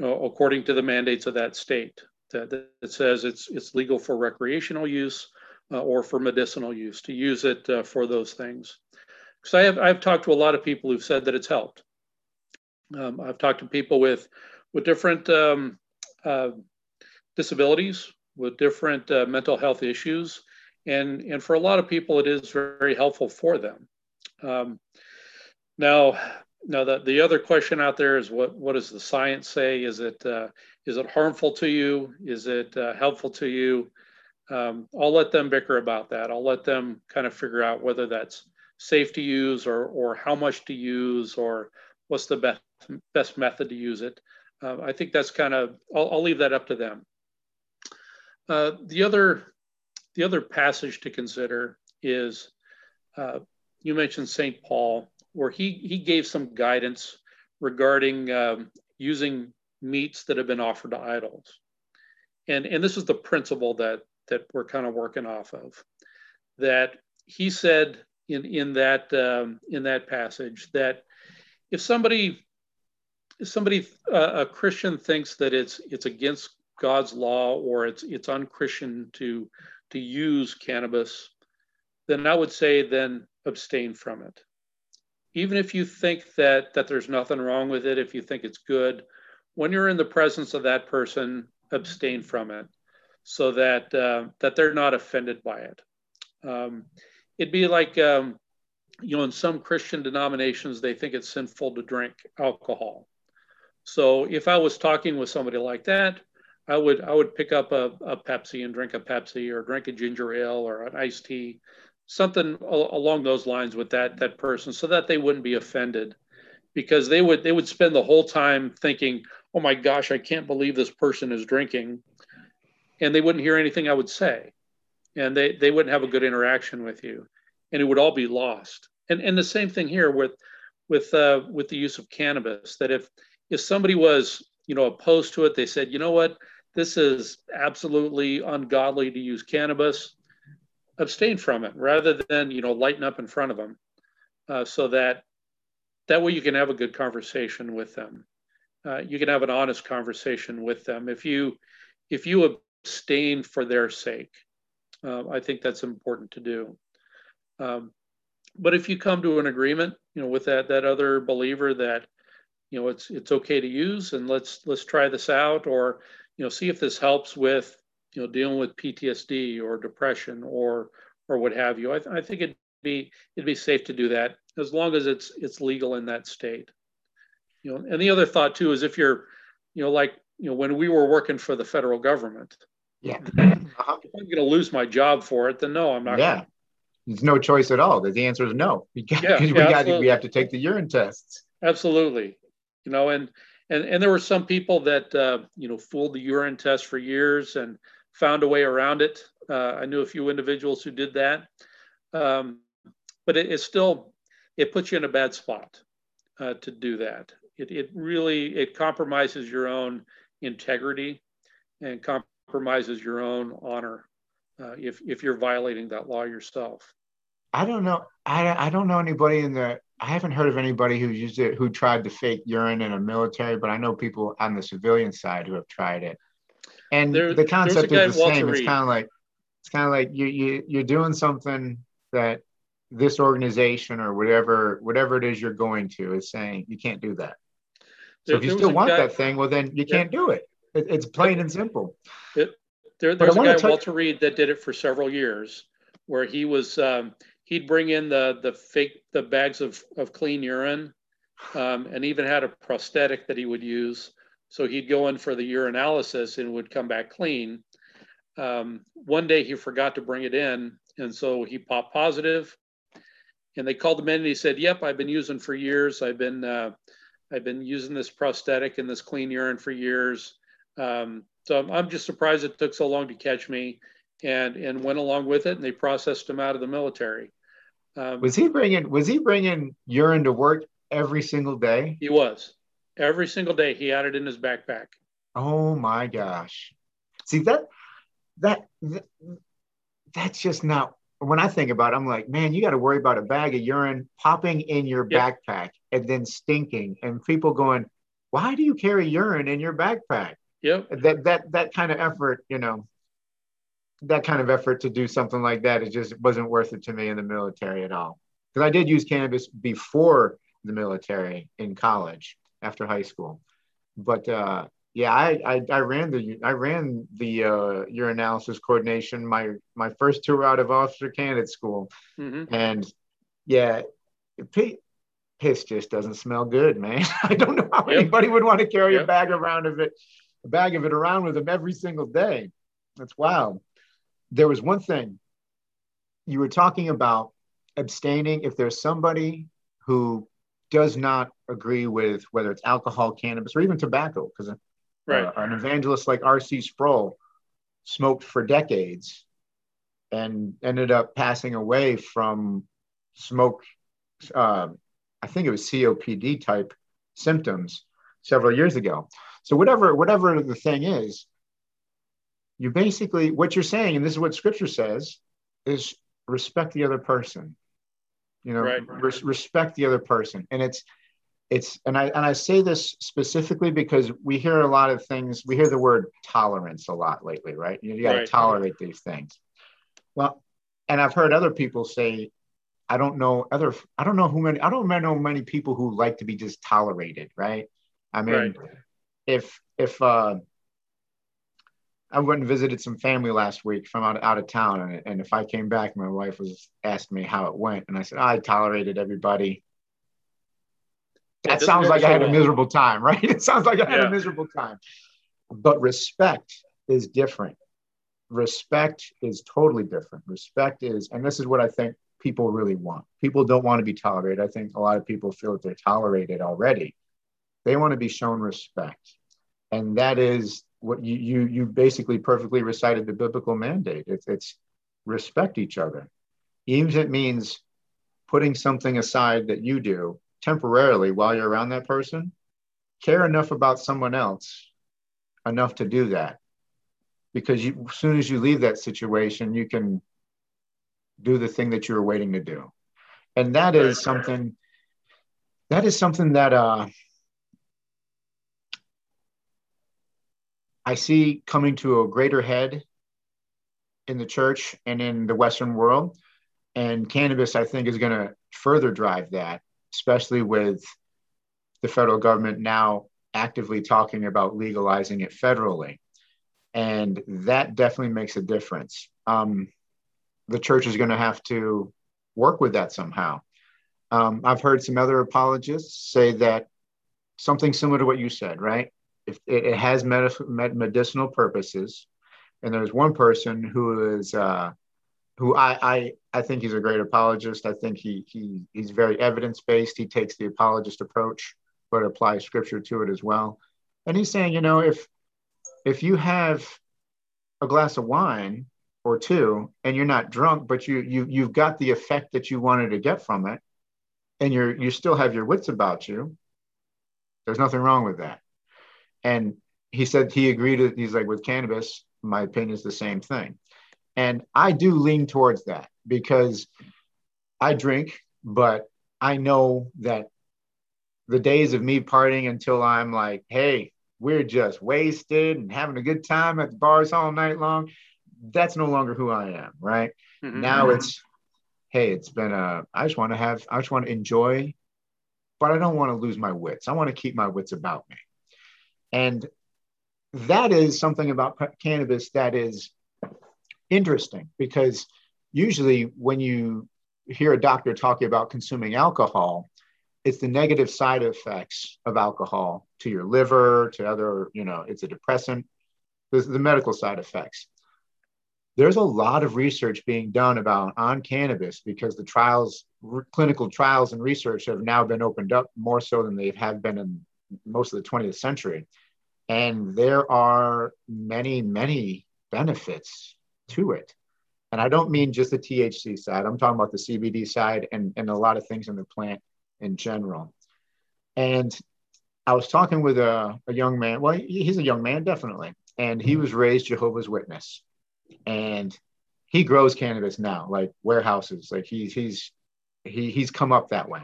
according to the mandates of that state that, that says it's it's legal for recreational use uh, or for medicinal use to use it uh, for those things. Because I have I've talked to a lot of people who've said that it's helped. Um, I've talked to people with with different um, uh, disabilities, with different uh, mental health issues, and and for a lot of people, it is very helpful for them. Um, now, now the, the other question out there is what what does the science say? Is it uh, is it harmful to you? Is it uh, helpful to you? Um, I'll let them bicker about that. I'll let them kind of figure out whether that's safe to use or, or how much to use or what's the best, best method to use it. Uh, I think that's kind of, I'll, I'll, leave that up to them. Uh, the, other, the other passage to consider is uh, you mentioned St. Paul, where he, he gave some guidance regarding um, using meats that have been offered to idols. And, and this is the principle that, that we're kind of working off of. That he said in, in, that, um, in that passage that if somebody, if somebody, uh, a Christian thinks that it's, it's against God's law or it's, it's unchristian to, to use cannabis, then I would say then abstain from it. Even if you think that, that there's nothing wrong with it, if you think it's good, when you're in the presence of that person, abstain from it so that uh, that they're not offended by it. Um, it'd be like um, you know, in some Christian denominations, they think it's sinful to drink alcohol. So if I was talking with somebody like that, I would I would pick up a, a Pepsi and drink a Pepsi or drink a ginger ale or an iced tea, something along those lines with that that person, so that they wouldn't be offended, because they would they would spend the whole time thinking, oh my gosh, I can't believe this person is drinking, and they wouldn't hear anything I would say, and they they wouldn't have a good interaction with you, and it would all be lost. And and the same thing here with with uh, with the use of cannabis. That if if somebody was you know opposed to it, they said, you know what, this is absolutely ungodly to use cannabis. Abstain from it rather than you know lighten up in front of them, uh, so that that way you can have a good conversation with them. Uh, you can have an honest conversation with them. If you if you abstain for their sake, uh, I think that's important to do. Um, but if you come to an agreement, you know, with that that other believer that, you know, it's it's okay to use and let's let's try this out, or you know, see if this helps with you know dealing with PTSD or depression or or what have you. I, th- I think it'd be it'd be safe to do that as long as it's it's legal in that state. You know, and the other thought too is if you're, you know, like you know when we were working for the federal government, yeah, uh-huh. if I'm going to lose my job for it, then no, I'm not. Yeah, gonna, there's no choice at all. The answer is no. Because yeah, we, yeah, got, we have to take the urine tests. Absolutely. You know, and and and there were some people that uh, you know fooled the urine test for years and found a way around it. Uh, I knew a few individuals who did that, um, but it, it's still it puts you in a bad spot uh, to do that. It it really it compromises your own integrity and compromises your own honor uh, if if you're violating that law yourself. I don't know. I, I don't know anybody in the. I haven't heard of anybody who used it who tried to fake urine in a military, but I know people on the civilian side who have tried it. And there, the concept is the same. It's kind of like it's kind of like you you you're doing something that this organization or whatever whatever it is you're going to is saying you can't do that. So if you still want guy, that thing, well then you yeah. can't do it. it. It's plain and simple. It, there, there's a guy, Walter Reed, that did it for several years, where he was um, he'd bring in the the fake the bags of of clean urine, um, and even had a prosthetic that he would use. So he'd go in for the urinalysis and would come back clean. Um, one day he forgot to bring it in, and so he popped positive. And they called him in, and he said, "Yep, I've been using for years. I've been uh, I've been using this prosthetic and this clean urine for years." Um, so I'm, I'm just surprised it took so long to catch me and, and went along with it and they processed him out of the military. Um, was he bringing, was he bringing urine to work every single day? He was every single day. He had it in his backpack. Oh my gosh. See that, that, that that's just not when I think about it, I'm like, man, you got to worry about a bag of urine popping in your yep. backpack and then stinking, and people going, why do you carry urine in your backpack? Yep. That that that kind of effort, you know, that kind of effort to do something like that, it just wasn't worth it to me in the military at all. Because I did use cannabis before the military in college after high school, but uh, yeah, I, I, I ran the I ran the uh, urinalysis coordination my my first tour out of officer candidate school, mm-hmm. and yeah, piss just doesn't smell good, man. I don't know how yep. anybody would want to carry yep. a bag around of it a bag of it around with them every single day. That's wild. There was one thing you were talking about abstaining if there's somebody who does not agree with whether it's alcohol, cannabis, or even tobacco, because uh, right. uh, an evangelist like R.C. Sproul smoked for decades and ended up passing away from smoke. Uh, I think it was COPD type symptoms several years ago. So whatever whatever the thing is, you basically what you're saying, and this is what Scripture says, is respect the other person. You know, right. res- respect the other person, and it's it's and I and I say this specifically because we hear a lot of things. We hear the word tolerance a lot lately, right? You, you got to right. tolerate these things. Well, and I've heard other people say, I don't know other. I don't know who many. I don't know many people who like to be just tolerated, right? I mean, right if if uh, I went and visited some family last week from out, out of town, and, and if I came back, my wife was asked me how it went, and I said I tolerated everybody. That sounds like I had a miserable time, right? It sounds like I had yeah. a miserable time. But respect is different. Respect is totally different. Respect is, and this is what I think people really want. People don't want to be tolerated. I think a lot of people feel that they're tolerated already. They want to be shown respect. And that is what you you you basically perfectly recited the biblical mandate. It's it's respect each other. Even if it means putting something aside that you do temporarily while you're around that person, care enough about someone else enough to do that. Because you, as soon as you leave that situation, you can do the thing that you were waiting to do. And that is something that is something that uh, i see coming to a greater head in the church and in the western world. And cannabis i think is going to further drive that especially with the federal government now actively talking about legalizing it federally and that definitely makes a difference um, the church is going to have to work with that somehow. Um, I've heard some other apologists say that something similar to what you said, right? If it, it has med- medicinal purposes, and there's one person who is uh, who I, I I think he's a great apologist. I think he he he's very evidence based. He takes the apologist approach, but applies scripture to it as well. And he's saying, you know, if if you have a glass of wine or two and you're not drunk but you you you've got the effect that you wanted to get from it and you're you still have your wits about you there's nothing wrong with that and he said he agreed he's like with cannabis my opinion is the same thing and i do lean towards that because i drink but i know that the days of me partying until i'm like hey we're just wasted and having a good time at the bars all night long that's no longer who I am, right? Mm-hmm. Now it's, hey, it's been a, I just want to have, I just want to enjoy, but I don't want to lose my wits. I want to keep my wits about me. And that is something about cannabis that is interesting because usually when you hear a doctor talking about consuming alcohol, it's the negative side effects of alcohol to your liver, to other, you know, it's a depressant, there's the medical side effects. There's a lot of research being done about on cannabis because the trials clinical trials and research have now been opened up more so than they have been in most of the 20th century. And there are many many benefits to it. And i don't mean just the thc side. I'm talking about the cbd side and, and a lot of things in the plant in general. And i was talking with a, a young man. Well he's a young man definitely. And he was raised jehovah's witness. And he grows cannabis now, like warehouses. Like he's he's he he's come up that way,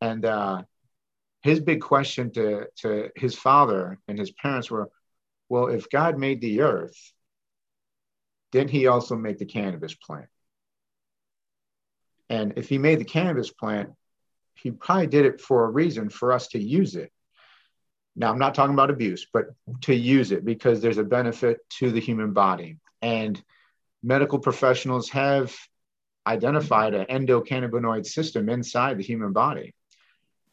and uh, his big question to to his father and his parents were, well, if God made the earth, didn't He also make the cannabis plant? And if He made the cannabis plant, He probably did it for a reason for us to use it. Now, I'm not talking about abuse, but to use it because there's a benefit to the human body. And medical professionals have identified an endocannabinoid system inside the human body.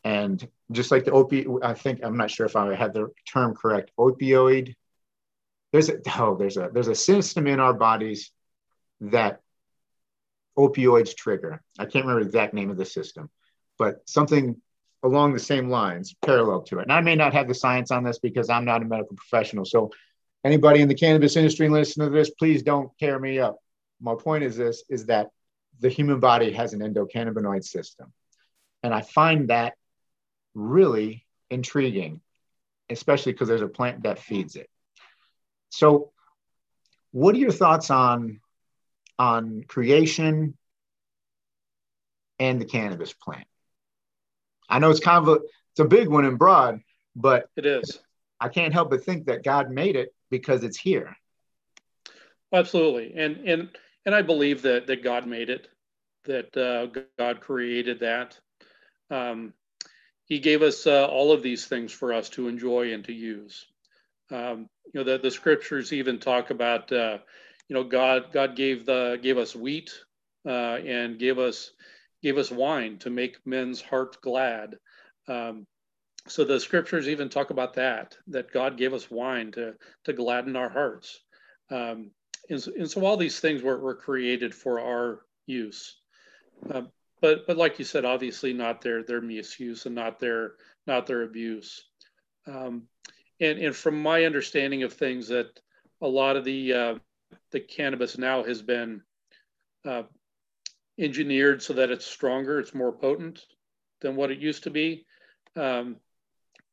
And just like the opioid, I think I'm not sure if I had the term correct, opioid. There's a oh, there's a there's a system in our bodies that opioids trigger. I can't remember the exact name of the system, but something along the same lines, parallel to it. And I may not have the science on this because I'm not a medical professional. So anybody in the cannabis industry listening to this, please don't tear me up. My point is this is that the human body has an endocannabinoid system. And I find that really intriguing, especially because there's a plant that feeds it. So, what are your thoughts on, on creation and the cannabis plant? I know it's kind of a it's a big one and broad, but it is. I can't help but think that God made it because it's here. Absolutely, and and and I believe that that God made it, that uh, God created that. Um, he gave us uh, all of these things for us to enjoy and to use. Um, you know, the, the scriptures even talk about, uh, you know, God God gave the gave us wheat uh, and gave us gave us wine to make men's heart glad. Um, so the scriptures even talk about that that God gave us wine to to gladden our hearts. Um, and, so, and, so, all these things were, were created for our use. Um, but but like you said, obviously not their their misuse and not their not their abuse. Um, and and from my understanding of things, that a lot of the uh, the cannabis now has been uh, engineered so that it's stronger, it's more potent than what it used to be. Um,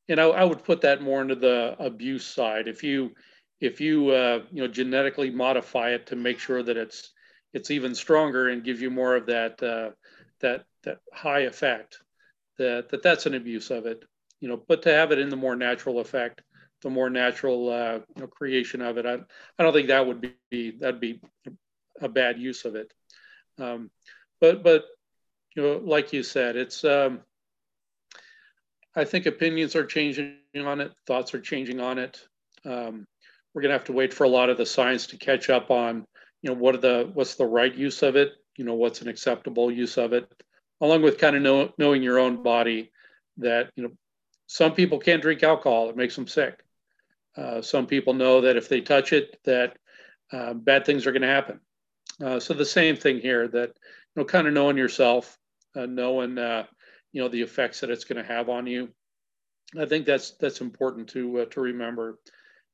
and I, I, would put that more into the abuse side. If you if you uh, you know genetically modify it to make sure that it's it's even stronger and give you more of that uh, that that high effect that, that that's an abuse of it you know but to have it in the more natural effect the more natural uh, you know, creation of it. I, I don't think that would be that'd be a bad use of it. Um, but but you know like you said it's um, I think opinions are changing on it thoughts are changing on it. Um, we're going to have to wait for a lot of the science to catch up on you know what are the what's the right use of it you know what's an acceptable use of it along with kind of know, knowing your own body that you know some people can't drink alcohol it makes them sick uh, some people know that if they touch it that uh, bad things are going to happen. Uh, so the same thing here that you know kind of knowing yourself uh, knowing uh, you know the effects that it's going to have on you i think that's that's important to uh, to remember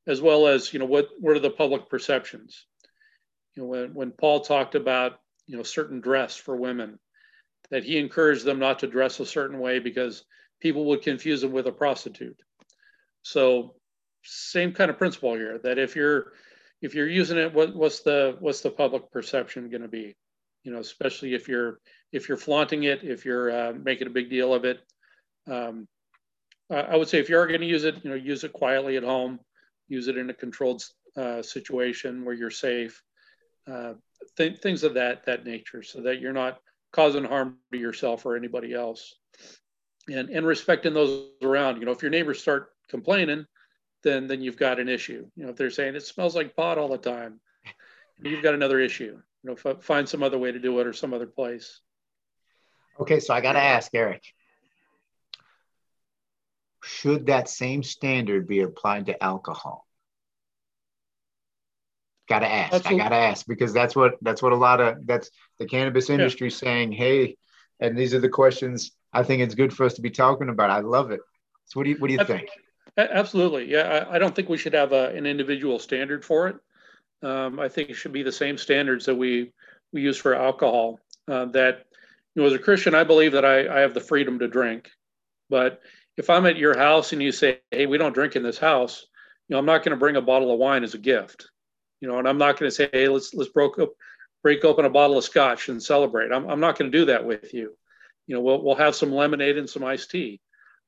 as well as you know what what are the public perceptions? You know when, when paul talked about you know certain dress for women that he encouraged them not to dress a certain way because people would confuse them with a prostitute. So same kind of principle here that if you're if you're using it what, what's the what's the public perception going to be you know especially if you're if you're flaunting it if you're uh, making a big deal of it um, i would say if you are going to use it you know use it quietly at home use it in a controlled uh, situation where you're safe uh, th- things of that that nature, so that you're not causing harm to yourself or anybody else, and and respecting those around. You know, if your neighbors start complaining, then then you've got an issue. You know, if they're saying it smells like pot all the time, you've got another issue. You know, f- find some other way to do it or some other place. Okay, so I got to ask Eric. Should that same standard be applied to alcohol? Gotta ask. Absolutely. I gotta ask because that's what that's what a lot of that's the cannabis industry yeah. saying. Hey, and these are the questions I think it's good for us to be talking about. I love it. So what do you what do you think? Absolutely, yeah. I, I don't think we should have a, an individual standard for it. Um, I think it should be the same standards that we we use for alcohol. Uh, that you know, as a Christian, I believe that I, I have the freedom to drink. But if I'm at your house and you say, "Hey, we don't drink in this house," you know, I'm not going to bring a bottle of wine as a gift you know, and I'm not going to say, hey, let's let's break up, break open a bottle of scotch and celebrate. I'm, I'm not going to do that with you. You know, we'll we'll have some lemonade and some iced tea.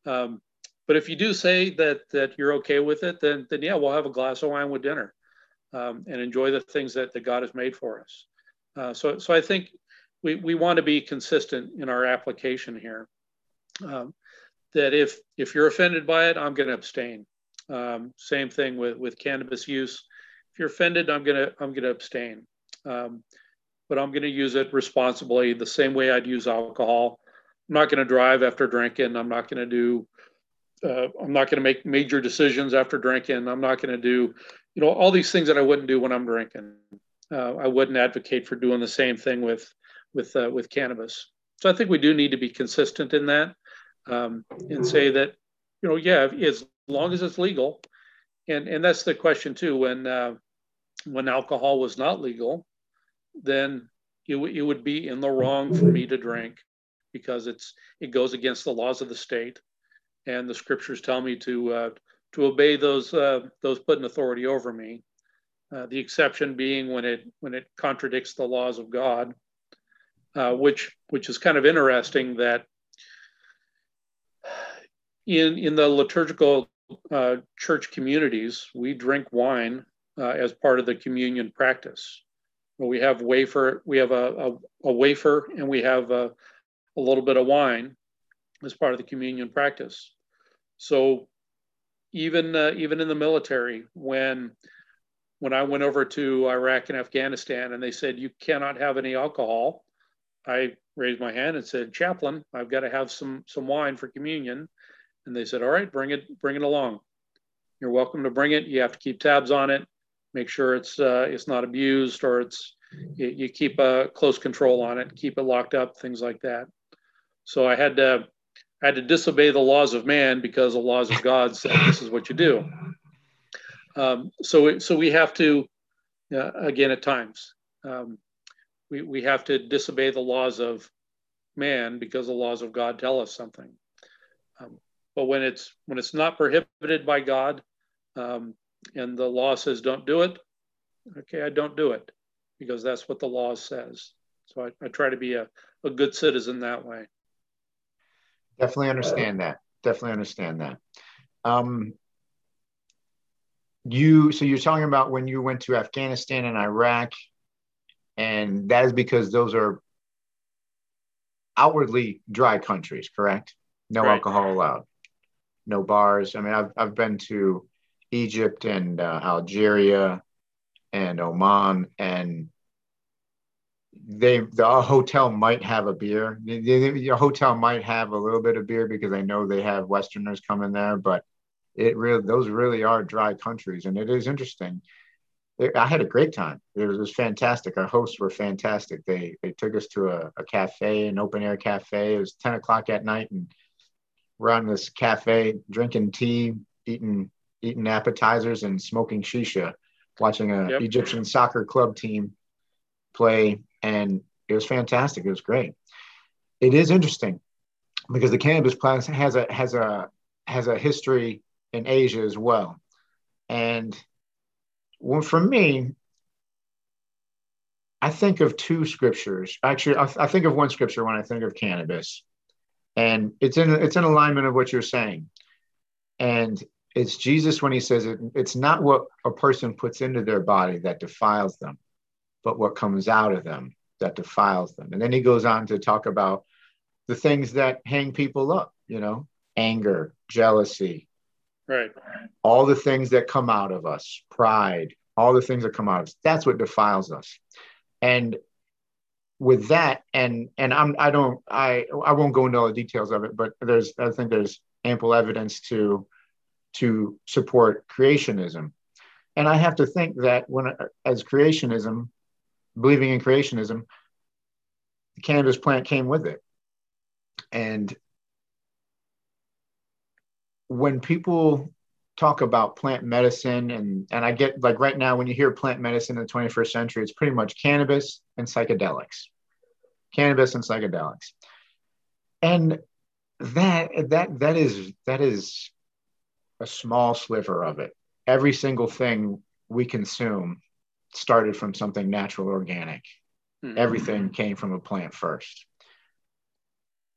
Um, but if you do say that that you're okay with it, then then yeah, we'll have a glass of wine with dinner, um, and enjoy the things that, that God has made for us. Uh, so so I think we we want to be consistent in our application here. Um, that if if you're offended by it, I'm going to abstain. Um, same thing with with cannabis use if you're offended, I'm gonna I'm gonna abstain. Um, but I'm gonna use it responsibly, the same way I'd use alcohol. I'm not gonna drive after drinking. I'm not gonna do. Uh, I'm not gonna make major decisions after drinking. I'm not gonna do, you know, all these things that I wouldn't do when I'm drinking. Uh, I wouldn't advocate for doing the same thing with with uh, with cannabis. So I think we do need to be consistent in that um, and say that, you know, yeah, as long as it's legal, and and that's the question too. When uh, when alcohol was not legal, then it, w- it would be in the wrong for me to drink because it's it goes against the laws of the state, and the scriptures tell me to uh, to obey those uh, those put in authority over me. Uh, the exception being when it when it contradicts the laws of God, uh, which which is kind of interesting that in in the liturgical uh, church communities, we drink wine uh, as part of the communion practice. We have wafer, we have a, a, a wafer, and we have a, a, little bit of wine, as part of the communion practice. So even uh, even in the military, when when I went over to Iraq and Afghanistan, and they said you cannot have any alcohol, I raised my hand and said, "Chaplain, I've got to have some some wine for communion." And they said, "All right, bring it bring it along. You're welcome to bring it. You have to keep tabs on it, make sure it's uh, it's not abused or it's you, you keep a close control on it, keep it locked up, things like that." So I had to I had to disobey the laws of man because the laws of God said this is what you do. Um, so, so we have to, uh, again, at times, um, we, we have to disobey the laws of man because the laws of God tell us something. Um, but when it's when it's not prohibited by God, um, and the law says don't do it, okay, I don't do it because that's what the law says. So I, I try to be a, a good citizen that way. Definitely understand that. Definitely understand that. Um, you so you're talking about when you went to Afghanistan and Iraq, and that is because those are outwardly dry countries, correct? No right. alcohol allowed, no bars. I mean, I've I've been to Egypt and uh, Algeria and Oman, and they the hotel might have a beer. Your hotel might have a little bit of beer because I know they have Westerners coming there, but it really those really are dry countries, and it is interesting. I had a great time. It was, it was, fantastic. Our hosts were fantastic. They they took us to a, a cafe, an open air cafe. It was ten o'clock at night, and we're on this cafe drinking tea, eating eating appetizers, and smoking shisha, watching a yep. Egyptian soccer club team play and it was fantastic. It was great. It is interesting because the cannabis plant has a has a has a history in Asia as well, and well, for me, I think of two scriptures. Actually, I, I think of one scripture when I think of cannabis, and it's in it's in alignment of what you're saying, and it's Jesus when he says it, it's not what a person puts into their body that defiles them, but what comes out of them that defiles them. And then he goes on to talk about the things that hang people up, you know, anger, jealousy, right? All the things that come out of us, pride, all the things that come out of us. That's what defiles us. And with that, and and I'm I don't I I won't go into all the details of it, but there's I think there's ample evidence to to support creationism. And I have to think that when as creationism believing in creationism, the cannabis plant came with it. And when people talk about plant medicine and and I get like right now when you hear plant medicine in the 21st century it's pretty much cannabis and psychedelics. Cannabis and psychedelics. And that that that is that is a small sliver of it. Every single thing we consume started from something natural, organic. Mm-hmm. Everything came from a plant first.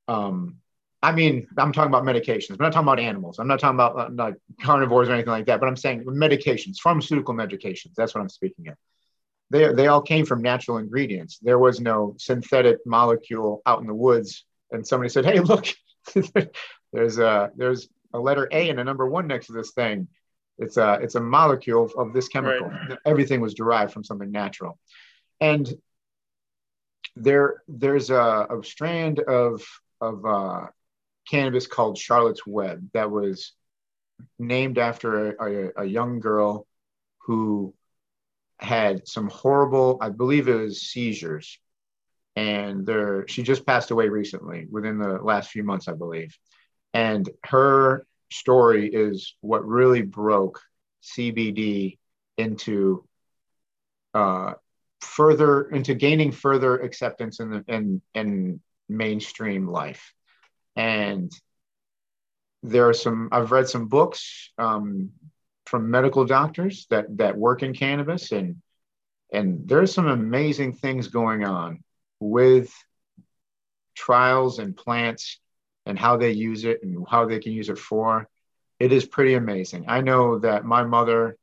Um, I mean, I'm talking about medications. I'm not talking about animals. I'm not talking about uh, like carnivores or anything like that. But I'm saying medications, pharmaceutical medications. That's what I'm speaking of. They they all came from natural ingredients. There was no synthetic molecule out in the woods, and somebody said, "Hey, look, there's a there's a letter A and a number one next to this thing. It's a it's a molecule of this chemical. Right. Everything was derived from something natural, and there there's a, a strand of of uh, cannabis called Charlotte's Web that was named after a, a, a young girl who had some horrible, I believe it was seizures, and there she just passed away recently, within the last few months, I believe, and her story is what really broke CBD into uh, further into gaining further acceptance in the in in mainstream life. And there are some I've read some books um, from medical doctors that that work in cannabis and and there's some amazing things going on with trials and plants and how they use it and how they can use it for, it is pretty amazing. I know that my mother,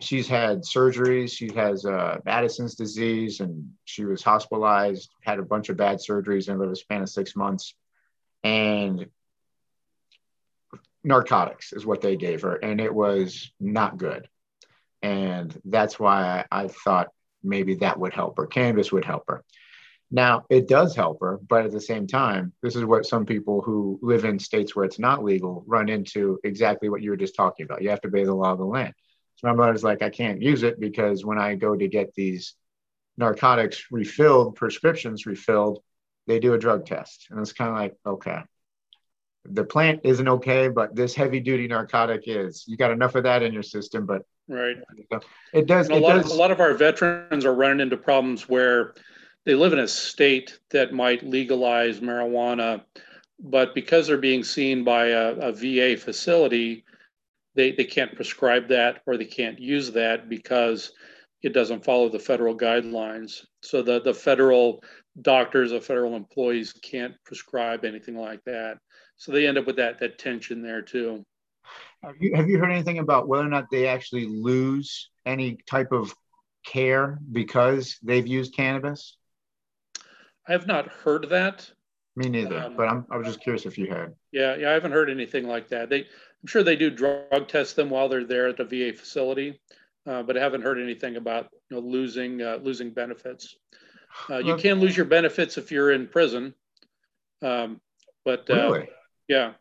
she's had surgeries. She has uh, Addison's disease and she was hospitalized, had a bunch of bad surgeries over the span of six months. and narcotics is what they gave her, and it was not good. And that's why I, I thought maybe that would help her. Cannabis would help her. Now, it does help her, but at the same time, this is what some people who live in states where it's not legal run into exactly what you were just talking about. You have to obey the law of the land. So my mother's like, I can't use it because when I go to get these narcotics refilled, prescriptions refilled, they do a drug test. And it's kind of like, okay, the plant isn't okay, but this heavy duty narcotic is. You got enough of that in your system, but right. It does. a, it lot, does. a lot of our veterans are running into problems where they live in a state that might legalize marijuana, but because they're being seen by a, a VA facility, they, they can't prescribe that or they can't use that because it doesn't follow the federal guidelines. So the, the federal doctors, the federal employees can't prescribe anything like that. So they end up with that that tension there too. Have you have you heard anything about whether or not they actually lose any type of care because they've used cannabis? I have not heard that. Me neither, um, but I'm, I was just curious if you had. Yeah, yeah, I haven't heard anything like that. They, I'm sure they do drug test them while they're there at the VA facility, uh, but I haven't heard anything about you know, losing uh, losing benefits. Uh, you can lose your benefits if you're in prison, um, but uh, really? yeah,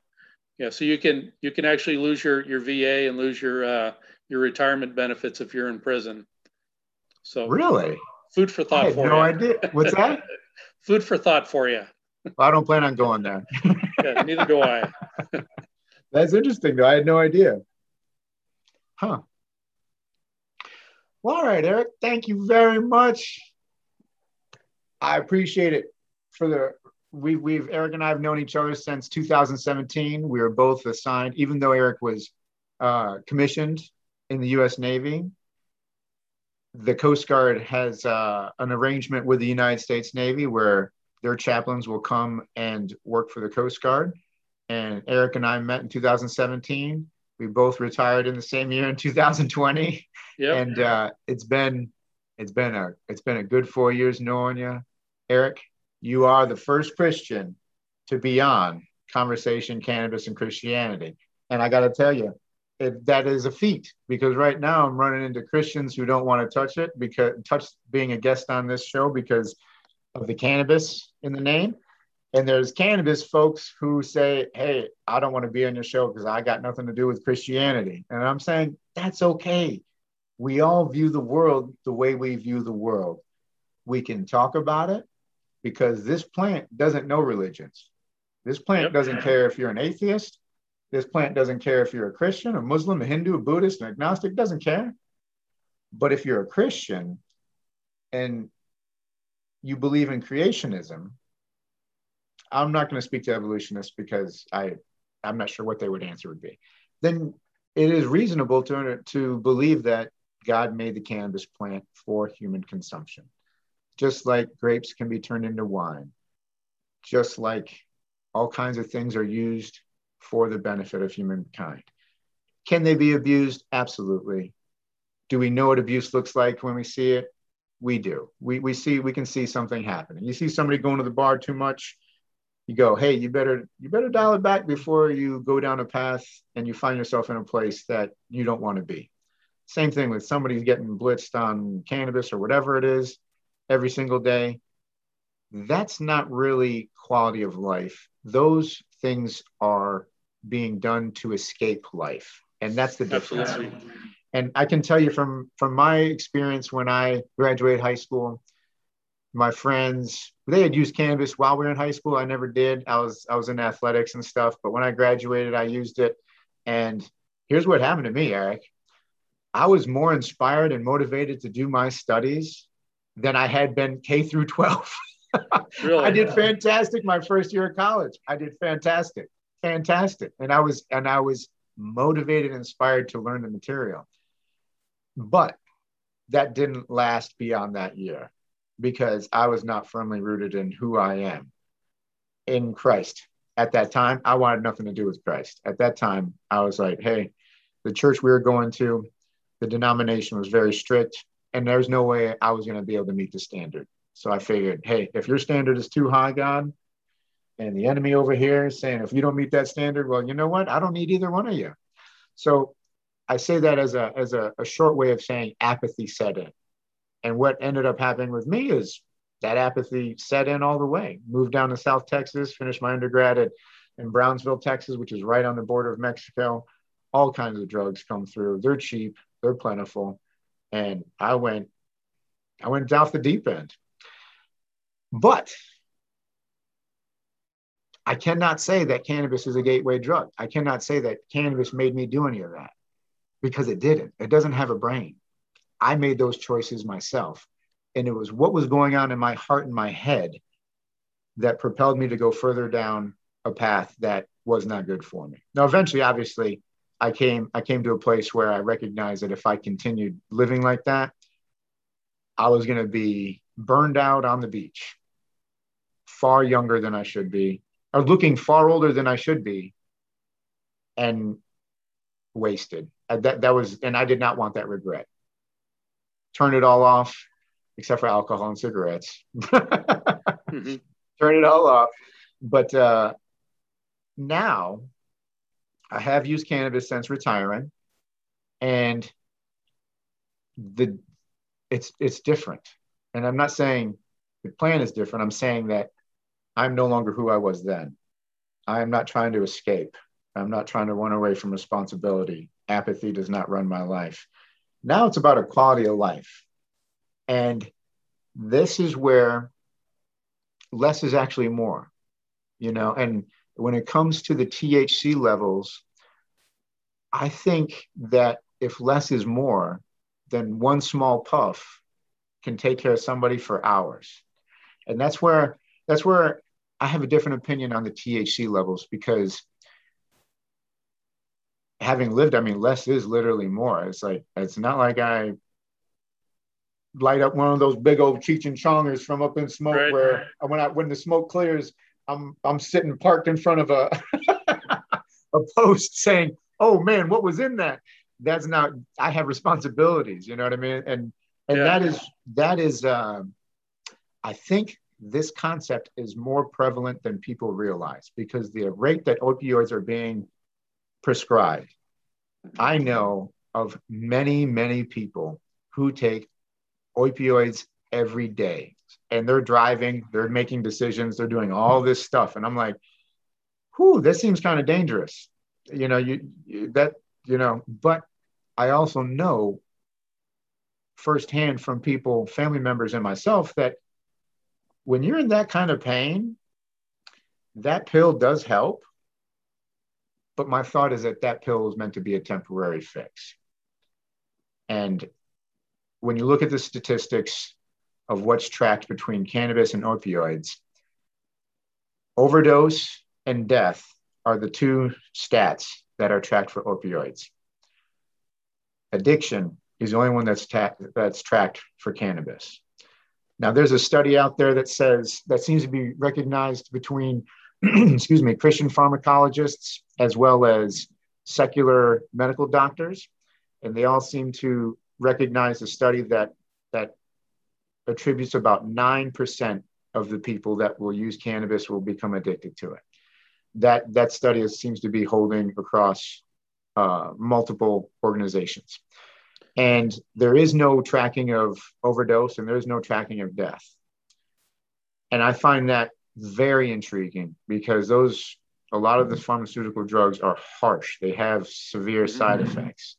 yeah. So you can you can actually lose your your VA and lose your uh, your retirement benefits if you're in prison. So really, food for thought. I had no you. idea. What's that? food for thought for you. Well, I don't plan on going there. yeah, neither do I. That's interesting, though. I had no idea. Huh. Well, all right, Eric. Thank you very much. I appreciate it. For the we we've Eric and I have known each other since 2017. We were both assigned, even though Eric was uh, commissioned in the U.S. Navy. The Coast Guard has uh, an arrangement with the United States Navy where their chaplains will come and work for the Coast Guard. And Eric and I met in 2017. We both retired in the same year in 2020. Yep. And uh, it's been it's been a it's been a good four years knowing you, Eric. You are the first Christian to be on Conversation Cannabis and Christianity, and I got to tell you, it, that is a feat because right now I'm running into Christians who don't want to touch it because touch being a guest on this show because of the cannabis in the name. And there's cannabis folks who say, Hey, I don't want to be on your show because I got nothing to do with Christianity. And I'm saying, That's okay. We all view the world the way we view the world. We can talk about it because this plant doesn't know religions. This plant yep. doesn't care if you're an atheist. This plant doesn't care if you're a Christian, a Muslim, a Hindu, a Buddhist, an agnostic, doesn't care. But if you're a Christian and you believe in creationism, I'm not going to speak to evolutionists because I, I'm not sure what they would answer would be. Then it is reasonable to, to believe that God made the cannabis plant for human consumption. Just like grapes can be turned into wine, just like all kinds of things are used for the benefit of humankind. Can they be abused? Absolutely. Do we know what abuse looks like when we see it? We do. We, we see we can see something happening. You see somebody going to the bar too much, you go, hey, you better you better dial it back before you go down a path and you find yourself in a place that you don't want to be. Same thing with somebody's getting blitzed on cannabis or whatever it is every single day. That's not really quality of life. Those things are being done to escape life. And that's the difference. Absolutely. And I can tell you from from my experience when I graduated high school, my friends they had used cannabis while we were in high school. I never did. I was I was in athletics and stuff, but when I graduated, I used it. And here's what happened to me, Eric. I was more inspired and motivated to do my studies than I had been K through 12. really? I did fantastic my first year of college. I did fantastic, fantastic, and I was and I was motivated, inspired to learn the material. But that didn't last beyond that year because I was not firmly rooted in who I am in Christ. At that time, I wanted nothing to do with Christ. At that time, I was like, hey, the church we were going to, the denomination was very strict, and there's no way I was going to be able to meet the standard. So I figured, hey, if your standard is too high, God, and the enemy over here saying, if you don't meet that standard, well, you know what? I don't need either one of you. So I say that as a as a, a short way of saying apathy set in. And what ended up happening with me is that apathy set in all the way. Moved down to South Texas, finished my undergrad at in Brownsville, Texas, which is right on the border of Mexico. All kinds of drugs come through. They're cheap, they're plentiful. And I went, I went off the deep end. But I cannot say that cannabis is a gateway drug. I cannot say that cannabis made me do any of that because it didn't. It doesn't have a brain. I made those choices myself. And it was what was going on in my heart and my head that propelled me to go further down a path that was not good for me. Now, eventually, obviously, I came I came to a place where I recognized that if I continued living like that, I was going to be burned out on the beach, far younger than I should be, or looking far older than I should be, and wasted. That that was, and I did not want that regret. Turn it all off, except for alcohol and cigarettes. mm-hmm. Turn it all off. But uh, now I have used cannabis since retiring, and the it's it's different. And I'm not saying the plan is different. I'm saying that I'm no longer who I was then. I am not trying to escape. I'm not trying to run away from responsibility. Apathy does not run my life. Now it's about a quality of life. And this is where less is actually more, you know, and when it comes to the THC levels, I think that if less is more, then one small puff can take care of somebody for hours. And that's where that's where I have a different opinion on the THC levels because having lived, I mean, less is literally more. It's like it's not like I light up one of those big old Cheech and Chongers from up in smoke right. where when I when the smoke clears, I'm I'm sitting parked in front of a a post saying, "Oh man, what was in that?" That's not. I have responsibilities. You know what I mean? And and yeah. that is that is. Um, I think this concept is more prevalent than people realize because the rate that opioids are being prescribed, I know of many many people who take opioids every day and they're driving, they're making decisions, they're doing all this stuff. And I'm like, whew, this seems kind of dangerous. You know, you, you that, you know, but I also know firsthand from people, family members, and myself that when you're in that kind of pain, that pill does help. But my thought is that that pill is meant to be a temporary fix. And when you look at the statistics of what's tracked between cannabis and opioids. Overdose and death are the two stats that are tracked for opioids. Addiction is the only one that's, ta- that's tracked for cannabis. Now, there's a study out there that says that seems to be recognized between, excuse me, Christian pharmacologists as well as secular medical doctors, and they all seem to recognize a study that that attributes about 9% of the people that will use cannabis will become addicted to it. That, that study seems to be holding across uh, multiple organizations. And there is no tracking of overdose and there's no tracking of death. And I find that very intriguing because those, a lot of the pharmaceutical drugs are harsh, they have severe side mm-hmm. effects.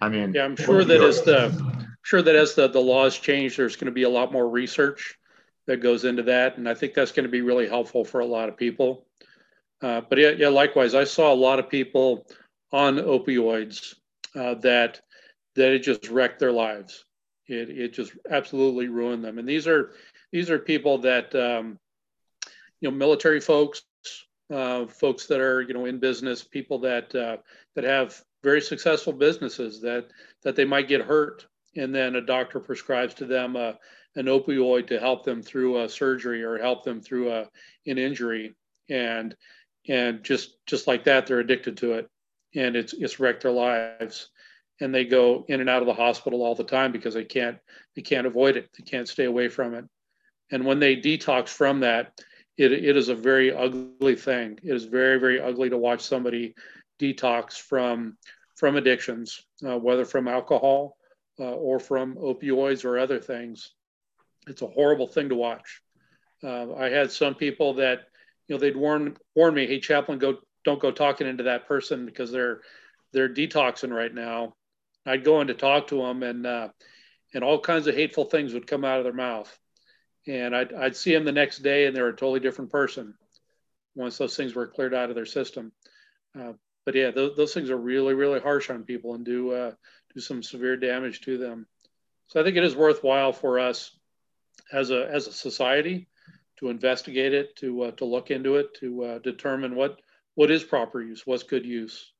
I mean, yeah, I'm sure that as the sure that as the, the laws change, there's going to be a lot more research that goes into that. And I think that's going to be really helpful for a lot of people. Uh, but yeah, yeah, likewise, I saw a lot of people on opioids uh, that that it just wrecked their lives. It, it just absolutely ruined them. And these are these are people that um, you know military folks, uh, folks that are you know in business, people that uh, that have very successful businesses that that they might get hurt and then a doctor prescribes to them uh, an opioid to help them through a surgery or help them through a, an injury and and just just like that they're addicted to it and it's it's wrecked their lives and they go in and out of the hospital all the time because they can't they can't avoid it they can't stay away from it and when they detox from that it, it is a very ugly thing. It is very, very ugly to watch somebody detox from from addictions, uh, whether from alcohol uh, or from opioids or other things. It's a horrible thing to watch. Uh, I had some people that, you know, they'd warn warn me, "Hey, chaplain, go don't go talking into that person because they're they're detoxing right now." I'd go in to talk to them, and uh, and all kinds of hateful things would come out of their mouth and I'd, I'd see them the next day and they're a totally different person once those things were cleared out of their system. Uh, but yeah, those, those things are really, really harsh on people and do uh, do some severe damage to them. So I think it is worthwhile for us as a as a society to investigate it, to uh, to look into it, to uh, determine what what is proper use, what's good use.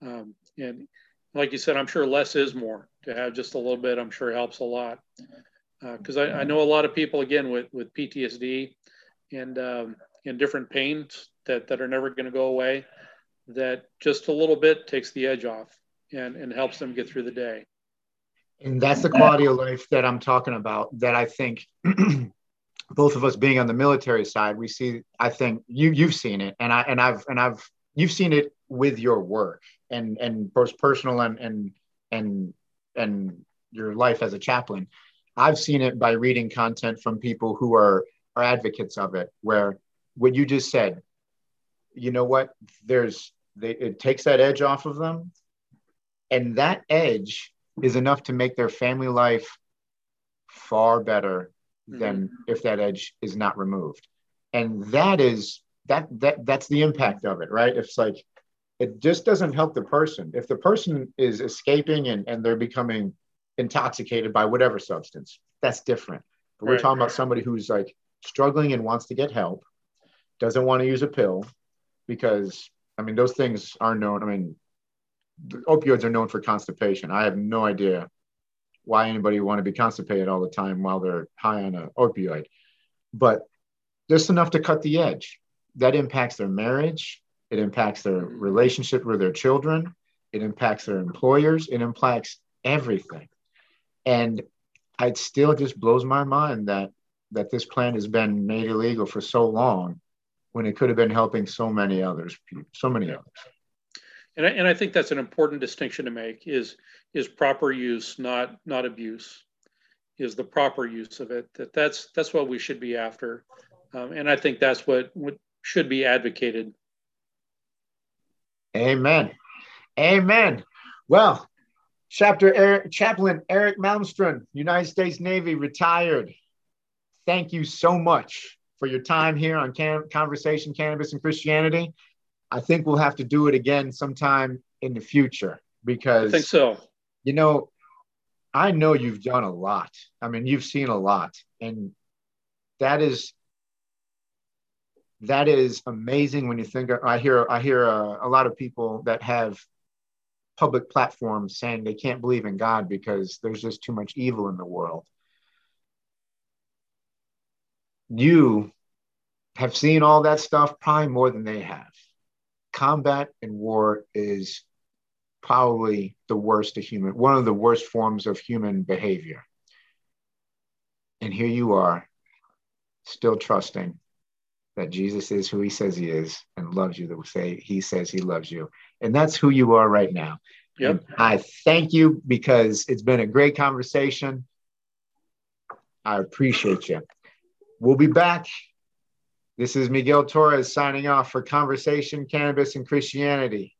Um, and like you said, I'm sure less is more. To have just a little bit, I'm sure helps a lot because uh, I, I, know a lot of people again with with PTSD and um, and different pains that that are never going to go away. That just a little bit takes the edge off and and helps them get through the day. And that's the quality of life that I'm talking about. That I think. both of us being on the military side, we see. I think you you've seen it, and I and I've and I've you've seen it with your work and and both personal and and and and your life as a chaplain I've seen it by reading content from people who are are advocates of it, where what you just said, you know what, there's they, it takes that edge off of them, and that edge is enough to make their family life far better than mm-hmm. if that edge is not removed, and that is that that that's the impact of it, right? It's like it just doesn't help the person. If the person is escaping and, and they're becoming intoxicated by whatever substance. That's different. But we're talking about somebody who's like struggling and wants to get help, doesn't want to use a pill because I mean those things are known. I mean, opioids are known for constipation. I have no idea why anybody would want to be constipated all the time while they're high on an opioid, but just enough to cut the edge. That impacts their marriage. It impacts their relationship with their children. It impacts their employers. It impacts everything. And it still just blows my mind that that this plan has been made illegal for so long when it could have been helping so many others, so many others. And I, and I think that's an important distinction to make is is proper use, not not abuse, is the proper use of it. That that's that's what we should be after, um, and I think that's what, what should be advocated. Amen. Amen. Well, Chapter Eric, Chaplain Eric Malmstrom, United States Navy, retired. Thank you so much for your time here on Can- Conversation Cannabis and Christianity. I think we'll have to do it again sometime in the future because I think so. You know, I know you've done a lot. I mean, you've seen a lot, and that is that is amazing when you think. I hear I hear a, a lot of people that have public platforms saying they can't believe in God because there's just too much evil in the world. You have seen all that stuff probably more than they have. Combat and war is probably the worst of human, one of the worst forms of human behavior. And here you are, still trusting that Jesus is who he says he is and loves you the way he says he loves you. And that's who you are right now. Yep. I thank you because it's been a great conversation. I appreciate you. We'll be back. This is Miguel Torres signing off for Conversation, Cannabis, and Christianity.